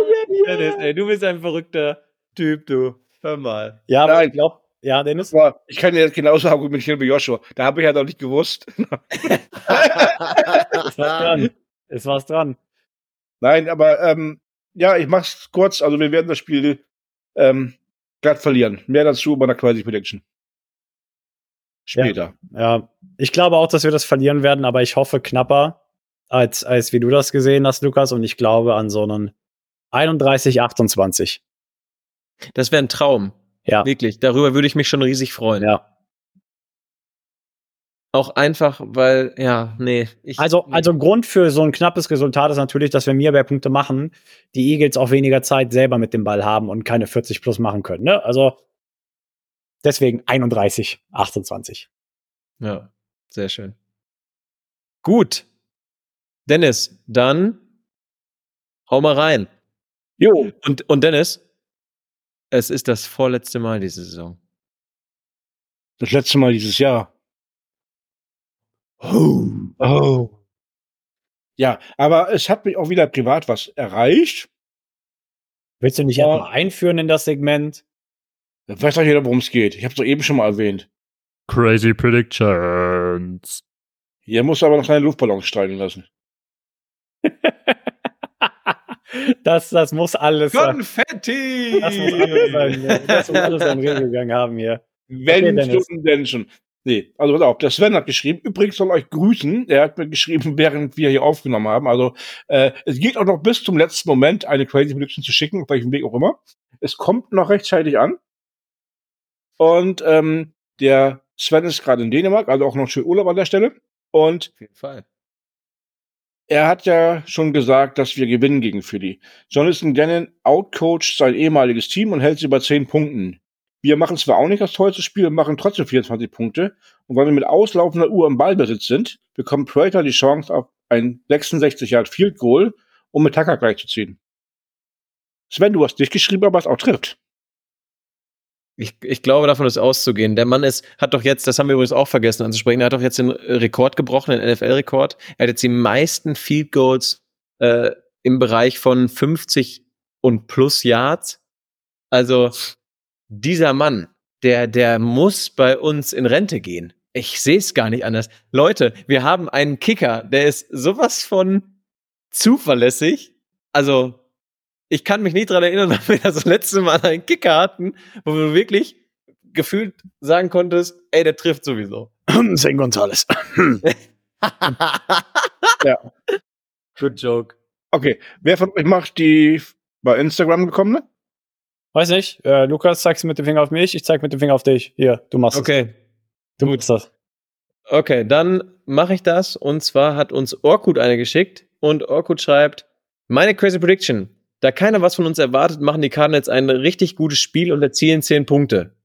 Dennis, ey, du bist ein verrückter Typ, du. Hör mal. Ja, aber Nein. ich glaube, ja, Dennis. Aber ich kann jetzt genauso argumentieren wie Joshua. Da habe ich ja halt noch nicht gewusst. es war dran. Es war's dran. Nein, aber ähm, ja, ich mach's kurz. Also wir werden das Spiel ähm, glatt verlieren. Mehr dazu bei einer Quasi Prediction. Später. Ja, ja, ich glaube auch, dass wir das verlieren werden, aber ich hoffe knapper, als, als wie du das gesehen hast, Lukas. Und ich glaube an so einen 31, 28. Das wäre ein Traum. Ja. Wirklich. Darüber würde ich mich schon riesig freuen. Ja. Auch einfach, weil, ja, nee. Ich, also, also Grund für so ein knappes Resultat ist natürlich, dass wenn wir mehr Punkte machen, die Eagles auch weniger Zeit selber mit dem Ball haben und keine 40 plus machen können. Ne? Also deswegen 31, 28. Ja, sehr schön. Gut. Dennis, dann hau mal rein. Jo. Und, und Dennis, es ist das vorletzte Mal diese Saison. Das letzte Mal dieses Jahr. Oh. oh. Ja, aber es hat mich auch wieder privat was erreicht. Willst du nicht ja. einfach einführen in das Segment? Da weiß doch jeder, worum es geht. Ich habe es doch eben schon mal erwähnt. Crazy Predictions. Hier musst du aber noch kleine Luftballons steigen lassen. das, das muss alles Konfetti! Das muss alles sein. Das muss alles sein Regelgang haben hier. Wenn okay, schon, denn schon. Nee, also pass auf, der Sven hat geschrieben, übrigens soll euch grüßen, er hat mir geschrieben, während wir hier aufgenommen haben, also äh, es geht auch noch bis zum letzten Moment, eine Crazy Prediction zu schicken, auf welchem Weg auch immer. Es kommt noch rechtzeitig an. Und ähm, der Sven ist gerade in Dänemark, also auch noch schön Urlaub an der Stelle. Und auf jeden Fall. Er hat ja schon gesagt, dass wir gewinnen gegen Philly. Jonathan Gannon outcoacht sein ehemaliges Team und hält sie bei 10 Punkten. Wir machen zwar auch nicht das tollste Spiel, machen trotzdem 24 Punkte. Und weil wir mit auslaufender Uhr im Ballbesitz sind, bekommt Prater die Chance auf ein 66 Yard Field Goal, um mit Tucker gleich zu ziehen. Sven, du hast dich geschrieben, aber es auch trifft. Ich, ich glaube, davon ist auszugehen. Der Mann ist, hat doch jetzt, das haben wir übrigens auch vergessen anzusprechen, er hat doch jetzt den Rekord gebrochen, den NFL-Rekord. Er hat jetzt die meisten Field Goals äh, im Bereich von 50 und plus Yards. Also dieser Mann, der, der muss bei uns in Rente gehen. Ich sehe es gar nicht anders. Leute, wir haben einen Kicker, der ist sowas von zuverlässig. Also ich kann mich nicht dran erinnern, dass wir das letzte Mal einen Kicker hatten, wo du wirklich gefühlt sagen konntest, ey, der trifft sowieso. St. Gonzales. ja. Good joke. Okay, wer von euch macht die bei Instagram gekommene? Weiß nicht. Äh, Lukas, zeigst mit dem Finger auf mich, ich zeig mit dem Finger auf dich. Hier, du machst okay. es. Okay. Du machst das. Okay, dann mache ich das. Und zwar hat uns Orkut eine geschickt und Orkut schreibt, meine crazy prediction. Da keiner was von uns erwartet, machen die Cardinals ein richtig gutes Spiel und erzielen 10 Punkte.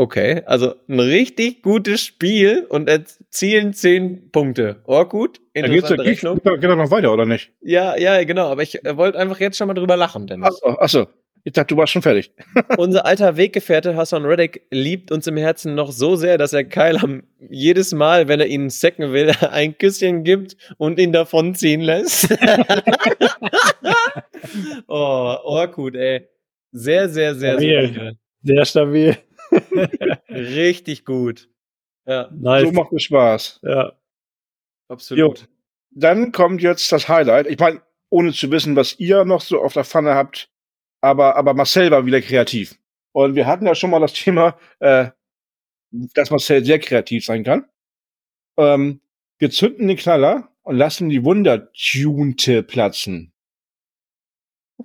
Okay, also ein richtig gutes Spiel und erzielen 10 Punkte. Oh, gut. Interessante ja, geht's, Rechnung. Geht, geht noch weiter, oder nicht? Ja, ja, genau. Aber ich äh, wollte einfach jetzt schon mal drüber lachen, Dennis. Achso, achso. Ich dachte, du warst schon fertig. Unser alter Weggefährte Hassan Reddick liebt uns im Herzen noch so sehr, dass er Kyle jedes Mal, wenn er ihn sacken will, ein Küsschen gibt und ihn davonziehen lässt. oh, oh, gut, ey. Sehr, sehr, sehr, stabil. sehr, sehr stabil. Richtig gut. Ja. Nice. So macht es Spaß. Ja. Absolut. Jo. Dann kommt jetzt das Highlight. Ich meine, ohne zu wissen, was ihr noch so auf der Pfanne habt, aber, aber Marcel war wieder kreativ. Und wir hatten ja schon mal das Thema, äh, dass Marcel sehr kreativ sein kann. Ähm, wir zünden den Knaller und lassen die Wundertunte platzen.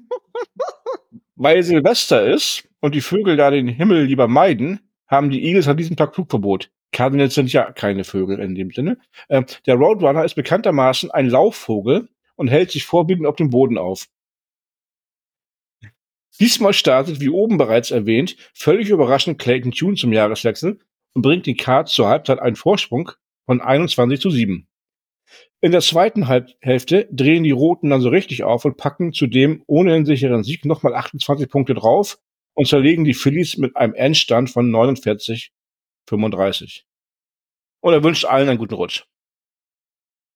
Weil Silvester ist und die Vögel da den Himmel lieber meiden, haben die Eagles an diesem Tag Flugverbot. Cardinals sind ja keine Vögel in dem Sinne. Äh, der Roadrunner ist bekanntermaßen ein Laufvogel und hält sich vorwiegend auf dem Boden auf. Diesmal startet, wie oben bereits erwähnt, völlig überraschend Clayton Tune zum Jahreswechsel und bringt den Cards zur Halbzeit einen Vorsprung von 21 zu 7. In der zweiten Halbhälfte drehen die Roten dann so richtig auf und packen zudem ohne einen sicheren Sieg nochmal 28 Punkte drauf und zerlegen die Phillies mit einem Endstand von 49 35. Und er wünscht allen einen guten Rutsch.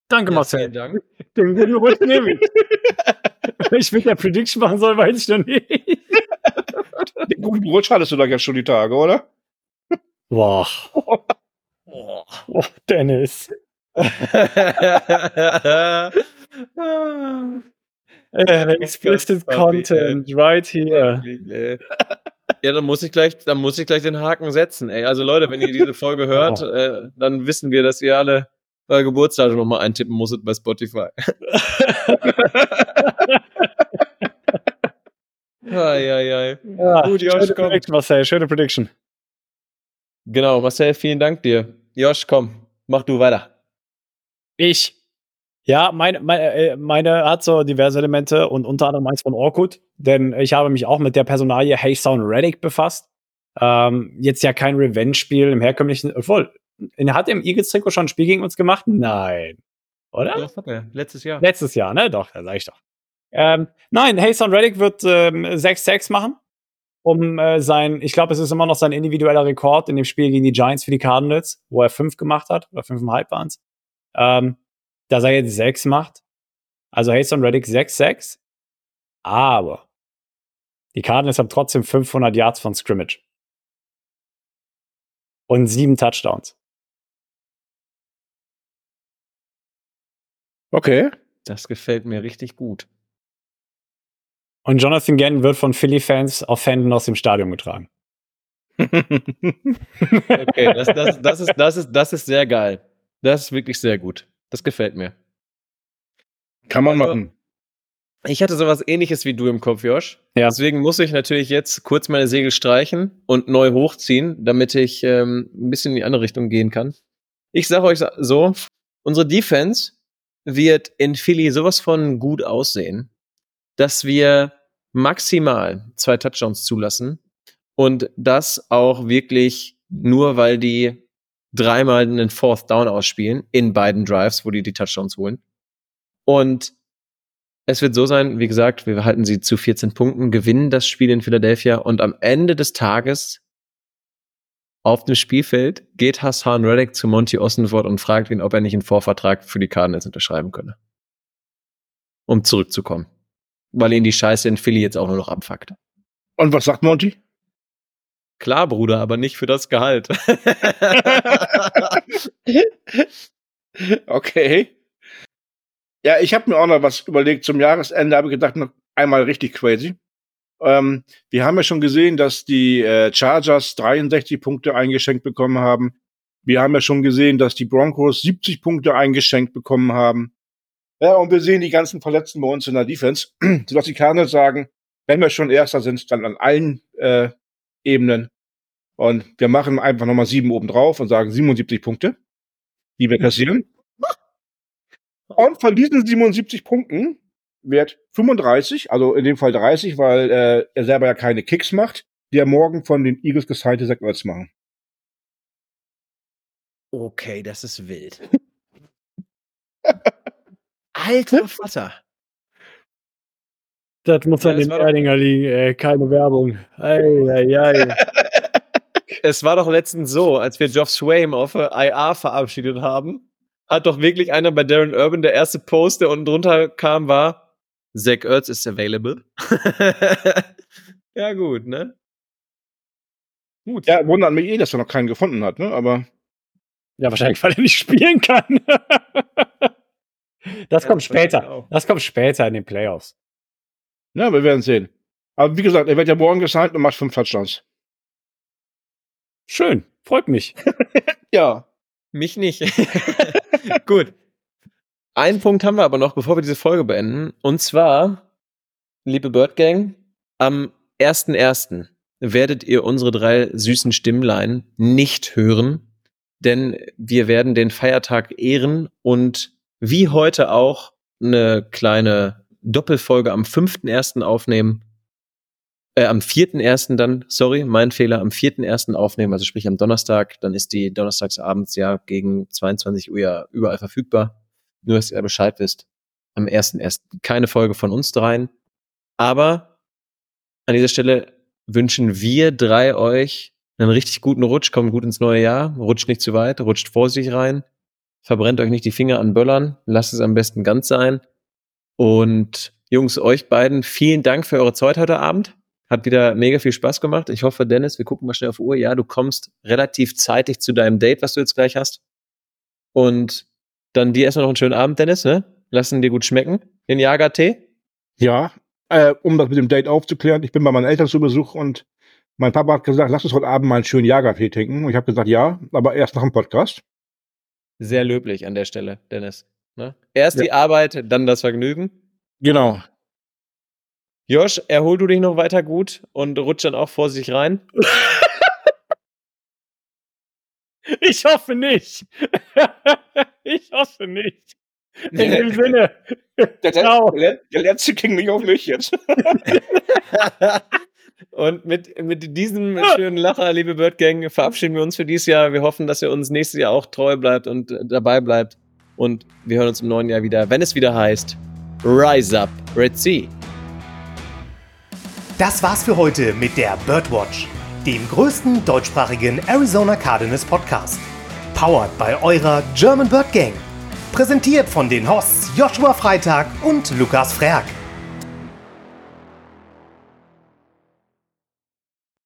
Danke, Marcel. Vielen Dank. Den guten Rutsch nehme ich. ich mit der Prediction machen soll, weiß ich noch nicht. Den guten Rutsch hattest du da jetzt schon die Tage, oder? Boah. Boah. Oh, Dennis. explicit content right here. Ja, dann muss ich gleich, dann muss ich gleich den Haken setzen. Ey, also Leute, wenn ihr diese Folge hört, oh. äh, dann wissen wir, dass ihr alle euer Geburtsdatum nochmal eintippen musstet bei Spotify. ai, ai, ai. Ja, Gut, Josh, schöne komm. Prediction, Marcel, schöne Prediction. Genau, Marcel, vielen Dank dir. Josh, komm, mach du weiter. Ich. Ja, meine, meine, äh, meine hat so diverse Elemente und unter anderem eins von Orkut, denn ich habe mich auch mit der Personalie Hey Sound Reddick befasst. Ähm, jetzt ja kein Revenge-Spiel im herkömmlichen, obwohl, hat er im Eagles-Trikot schon ein Spiel gegen uns gemacht? Nein. Oder? Doch, hat er. Letztes Jahr. Letztes Jahr, ne? Doch, da sag ich doch. Ähm, nein, Hayson Reddick wird ähm, 6-6 machen. um äh, sein, ich glaube, es ist immer noch sein individueller Rekord in dem Spiel gegen die Giants für die Cardinals, wo er fünf gemacht hat, oder fünfeinhalb waren es, ähm, dass er jetzt sechs macht. Also Haston Reddick 6-6. Aber die Cardinals haben trotzdem 500 Yards von Scrimmage. Und sieben Touchdowns. Okay. Das gefällt mir richtig gut. Und Jonathan Gannon wird von Philly-Fans auf Fandom aus dem Stadion getragen. Okay, das, das, das, ist, das, ist, das ist sehr geil. Das ist wirklich sehr gut. Das gefällt mir. Kann man Also- machen. Ich hatte sowas ähnliches wie du im Kopf, Josh. Ja. Deswegen muss ich natürlich jetzt kurz meine Segel streichen und neu hochziehen, damit ich ähm, ein bisschen in die andere Richtung gehen kann. Ich sage euch so, unsere Defense wird in Philly sowas von gut aussehen, dass wir maximal zwei Touchdowns zulassen und das auch wirklich nur, weil die dreimal einen Fourth Down ausspielen in beiden Drives, wo die die Touchdowns holen. Und es wird so sein, wie gesagt, wir halten sie zu 14 Punkten, gewinnen das Spiel in Philadelphia und am Ende des Tages auf dem Spielfeld geht Hassan Reddick zu Monty Ossenford und fragt ihn, ob er nicht einen Vorvertrag für die Cardinals unterschreiben könne. Um zurückzukommen. Weil ihn die Scheiße in Philly jetzt auch nur noch abfuckt. Und was sagt Monty? Klar, Bruder, aber nicht für das Gehalt. okay. Ja, ich habe mir auch noch was überlegt. Zum Jahresende habe ich gedacht, noch einmal richtig crazy. Ähm, wir haben ja schon gesehen, dass die äh, Chargers 63 Punkte eingeschenkt bekommen haben. Wir haben ja schon gesehen, dass die Broncos 70 Punkte eingeschenkt bekommen haben. Ja, und wir sehen die ganzen Verletzten bei uns in der Defense, sodass die Cardinals sagen, wenn wir schon Erster sind, dann an allen äh, Ebenen. Und wir machen einfach nochmal sieben oben drauf und sagen 77 Punkte, die wir kassieren. Und von diesen 77 Punkten wird 35, also in dem Fall 30, weil äh, er selber ja keine Kicks macht, die er morgen von den Eagles gesignte Zach Ertz machen. okay, das ist wild. Alter Vater. Das muss Ja, an den Erdinger liegen, ey. Keine Werbung. Ei, ei, ei. Es war doch letztens so, als wir Geoff Swaim auf IA verabschiedet haben, hat doch wirklich einer bei Darren Urban der erste Post, der unten drunter kam, war Zach Ertz is available. ja, gut, ne? Gut. Ja, wundert mich eh, dass er noch keinen gefunden hat, ne? Aber Ja, wahrscheinlich, weil er nicht spielen kann. das kommt das später. Das kommt später in den Playoffs. Ja, wir werden sehen. Aber wie gesagt, er wird ja morgen gesigned und macht fünf Touchdowns. Schön. Freut mich. Ja. Mich nicht. Gut. Einen Punkt haben wir aber noch, bevor wir diese Folge beenden. Und zwar, liebe Bird Gang, am 1.1. werdet ihr unsere drei süßen Stimmlein nicht hören, denn wir werden den Feiertag ehren und wie heute auch eine kleine Doppelfolge am 5.1. aufnehmen. Äh, am 4.1. dann, sorry, mein Fehler, am 4.1. aufnehmen, also sprich am Donnerstag, dann ist die donnerstagsabends ja gegen 22 Uhr ja überall verfügbar. Nur, dass ihr Bescheid wisst. Am 1.1. keine Folge von uns dreien. Aber an dieser Stelle wünschen wir drei euch einen richtig guten Rutsch, kommt gut ins neue Jahr, rutscht nicht zu weit, rutscht vorsichtig rein, verbrennt euch nicht die Finger an Böllern, lasst es am besten ganz sein. Und Jungs, euch beiden, vielen Dank für eure Zeit heute Abend. Hat wieder mega viel Spaß gemacht. Ich hoffe, Dennis, wir gucken mal schnell auf die Uhr. Ja, du kommst relativ zeitig zu deinem Date, was du jetzt gleich hast. Und dann dir erstmal noch einen schönen Abend, Dennis, ne? Lassen dir gut schmecken. Den Jagertee. Ja. Äh, um das mit dem Date aufzuklären, ich bin bei meinen Eltern zu Besuch und mein Papa hat gesagt, lass uns heute Abend mal einen schönen Jagertee trinken. Und ich habe gesagt, ja, aber erst nach dem Podcast. Sehr löblich an der Stelle, Dennis. Ne? Erst Ja. die Arbeit, dann das Vergnügen. Genau. Josh, erhol du dich noch weiter gut und rutsch dann auch vorsichtig rein. Ich hoffe nicht. ich hoffe nicht. In dem Sinne. Der, Ciao. der, der letzte ging nicht auf mich jetzt. Und mit, mit diesem schönen Lacher, liebe Bird Gang, verabschieden wir uns für dieses Jahr. Wir hoffen, dass ihr uns nächstes Jahr auch treu bleibt und äh, dabei bleibt. Und wir hören uns im neuen Jahr wieder, wenn es wieder heißt Rise Up, Red Sea. Das war's für heute mit der Birdwatch, dem größten deutschsprachigen Arizona Cardinals Podcast. Powered bei eurer German Bird Gang. Präsentiert von den Hosts Joshua Freitag und Lukas Frerk.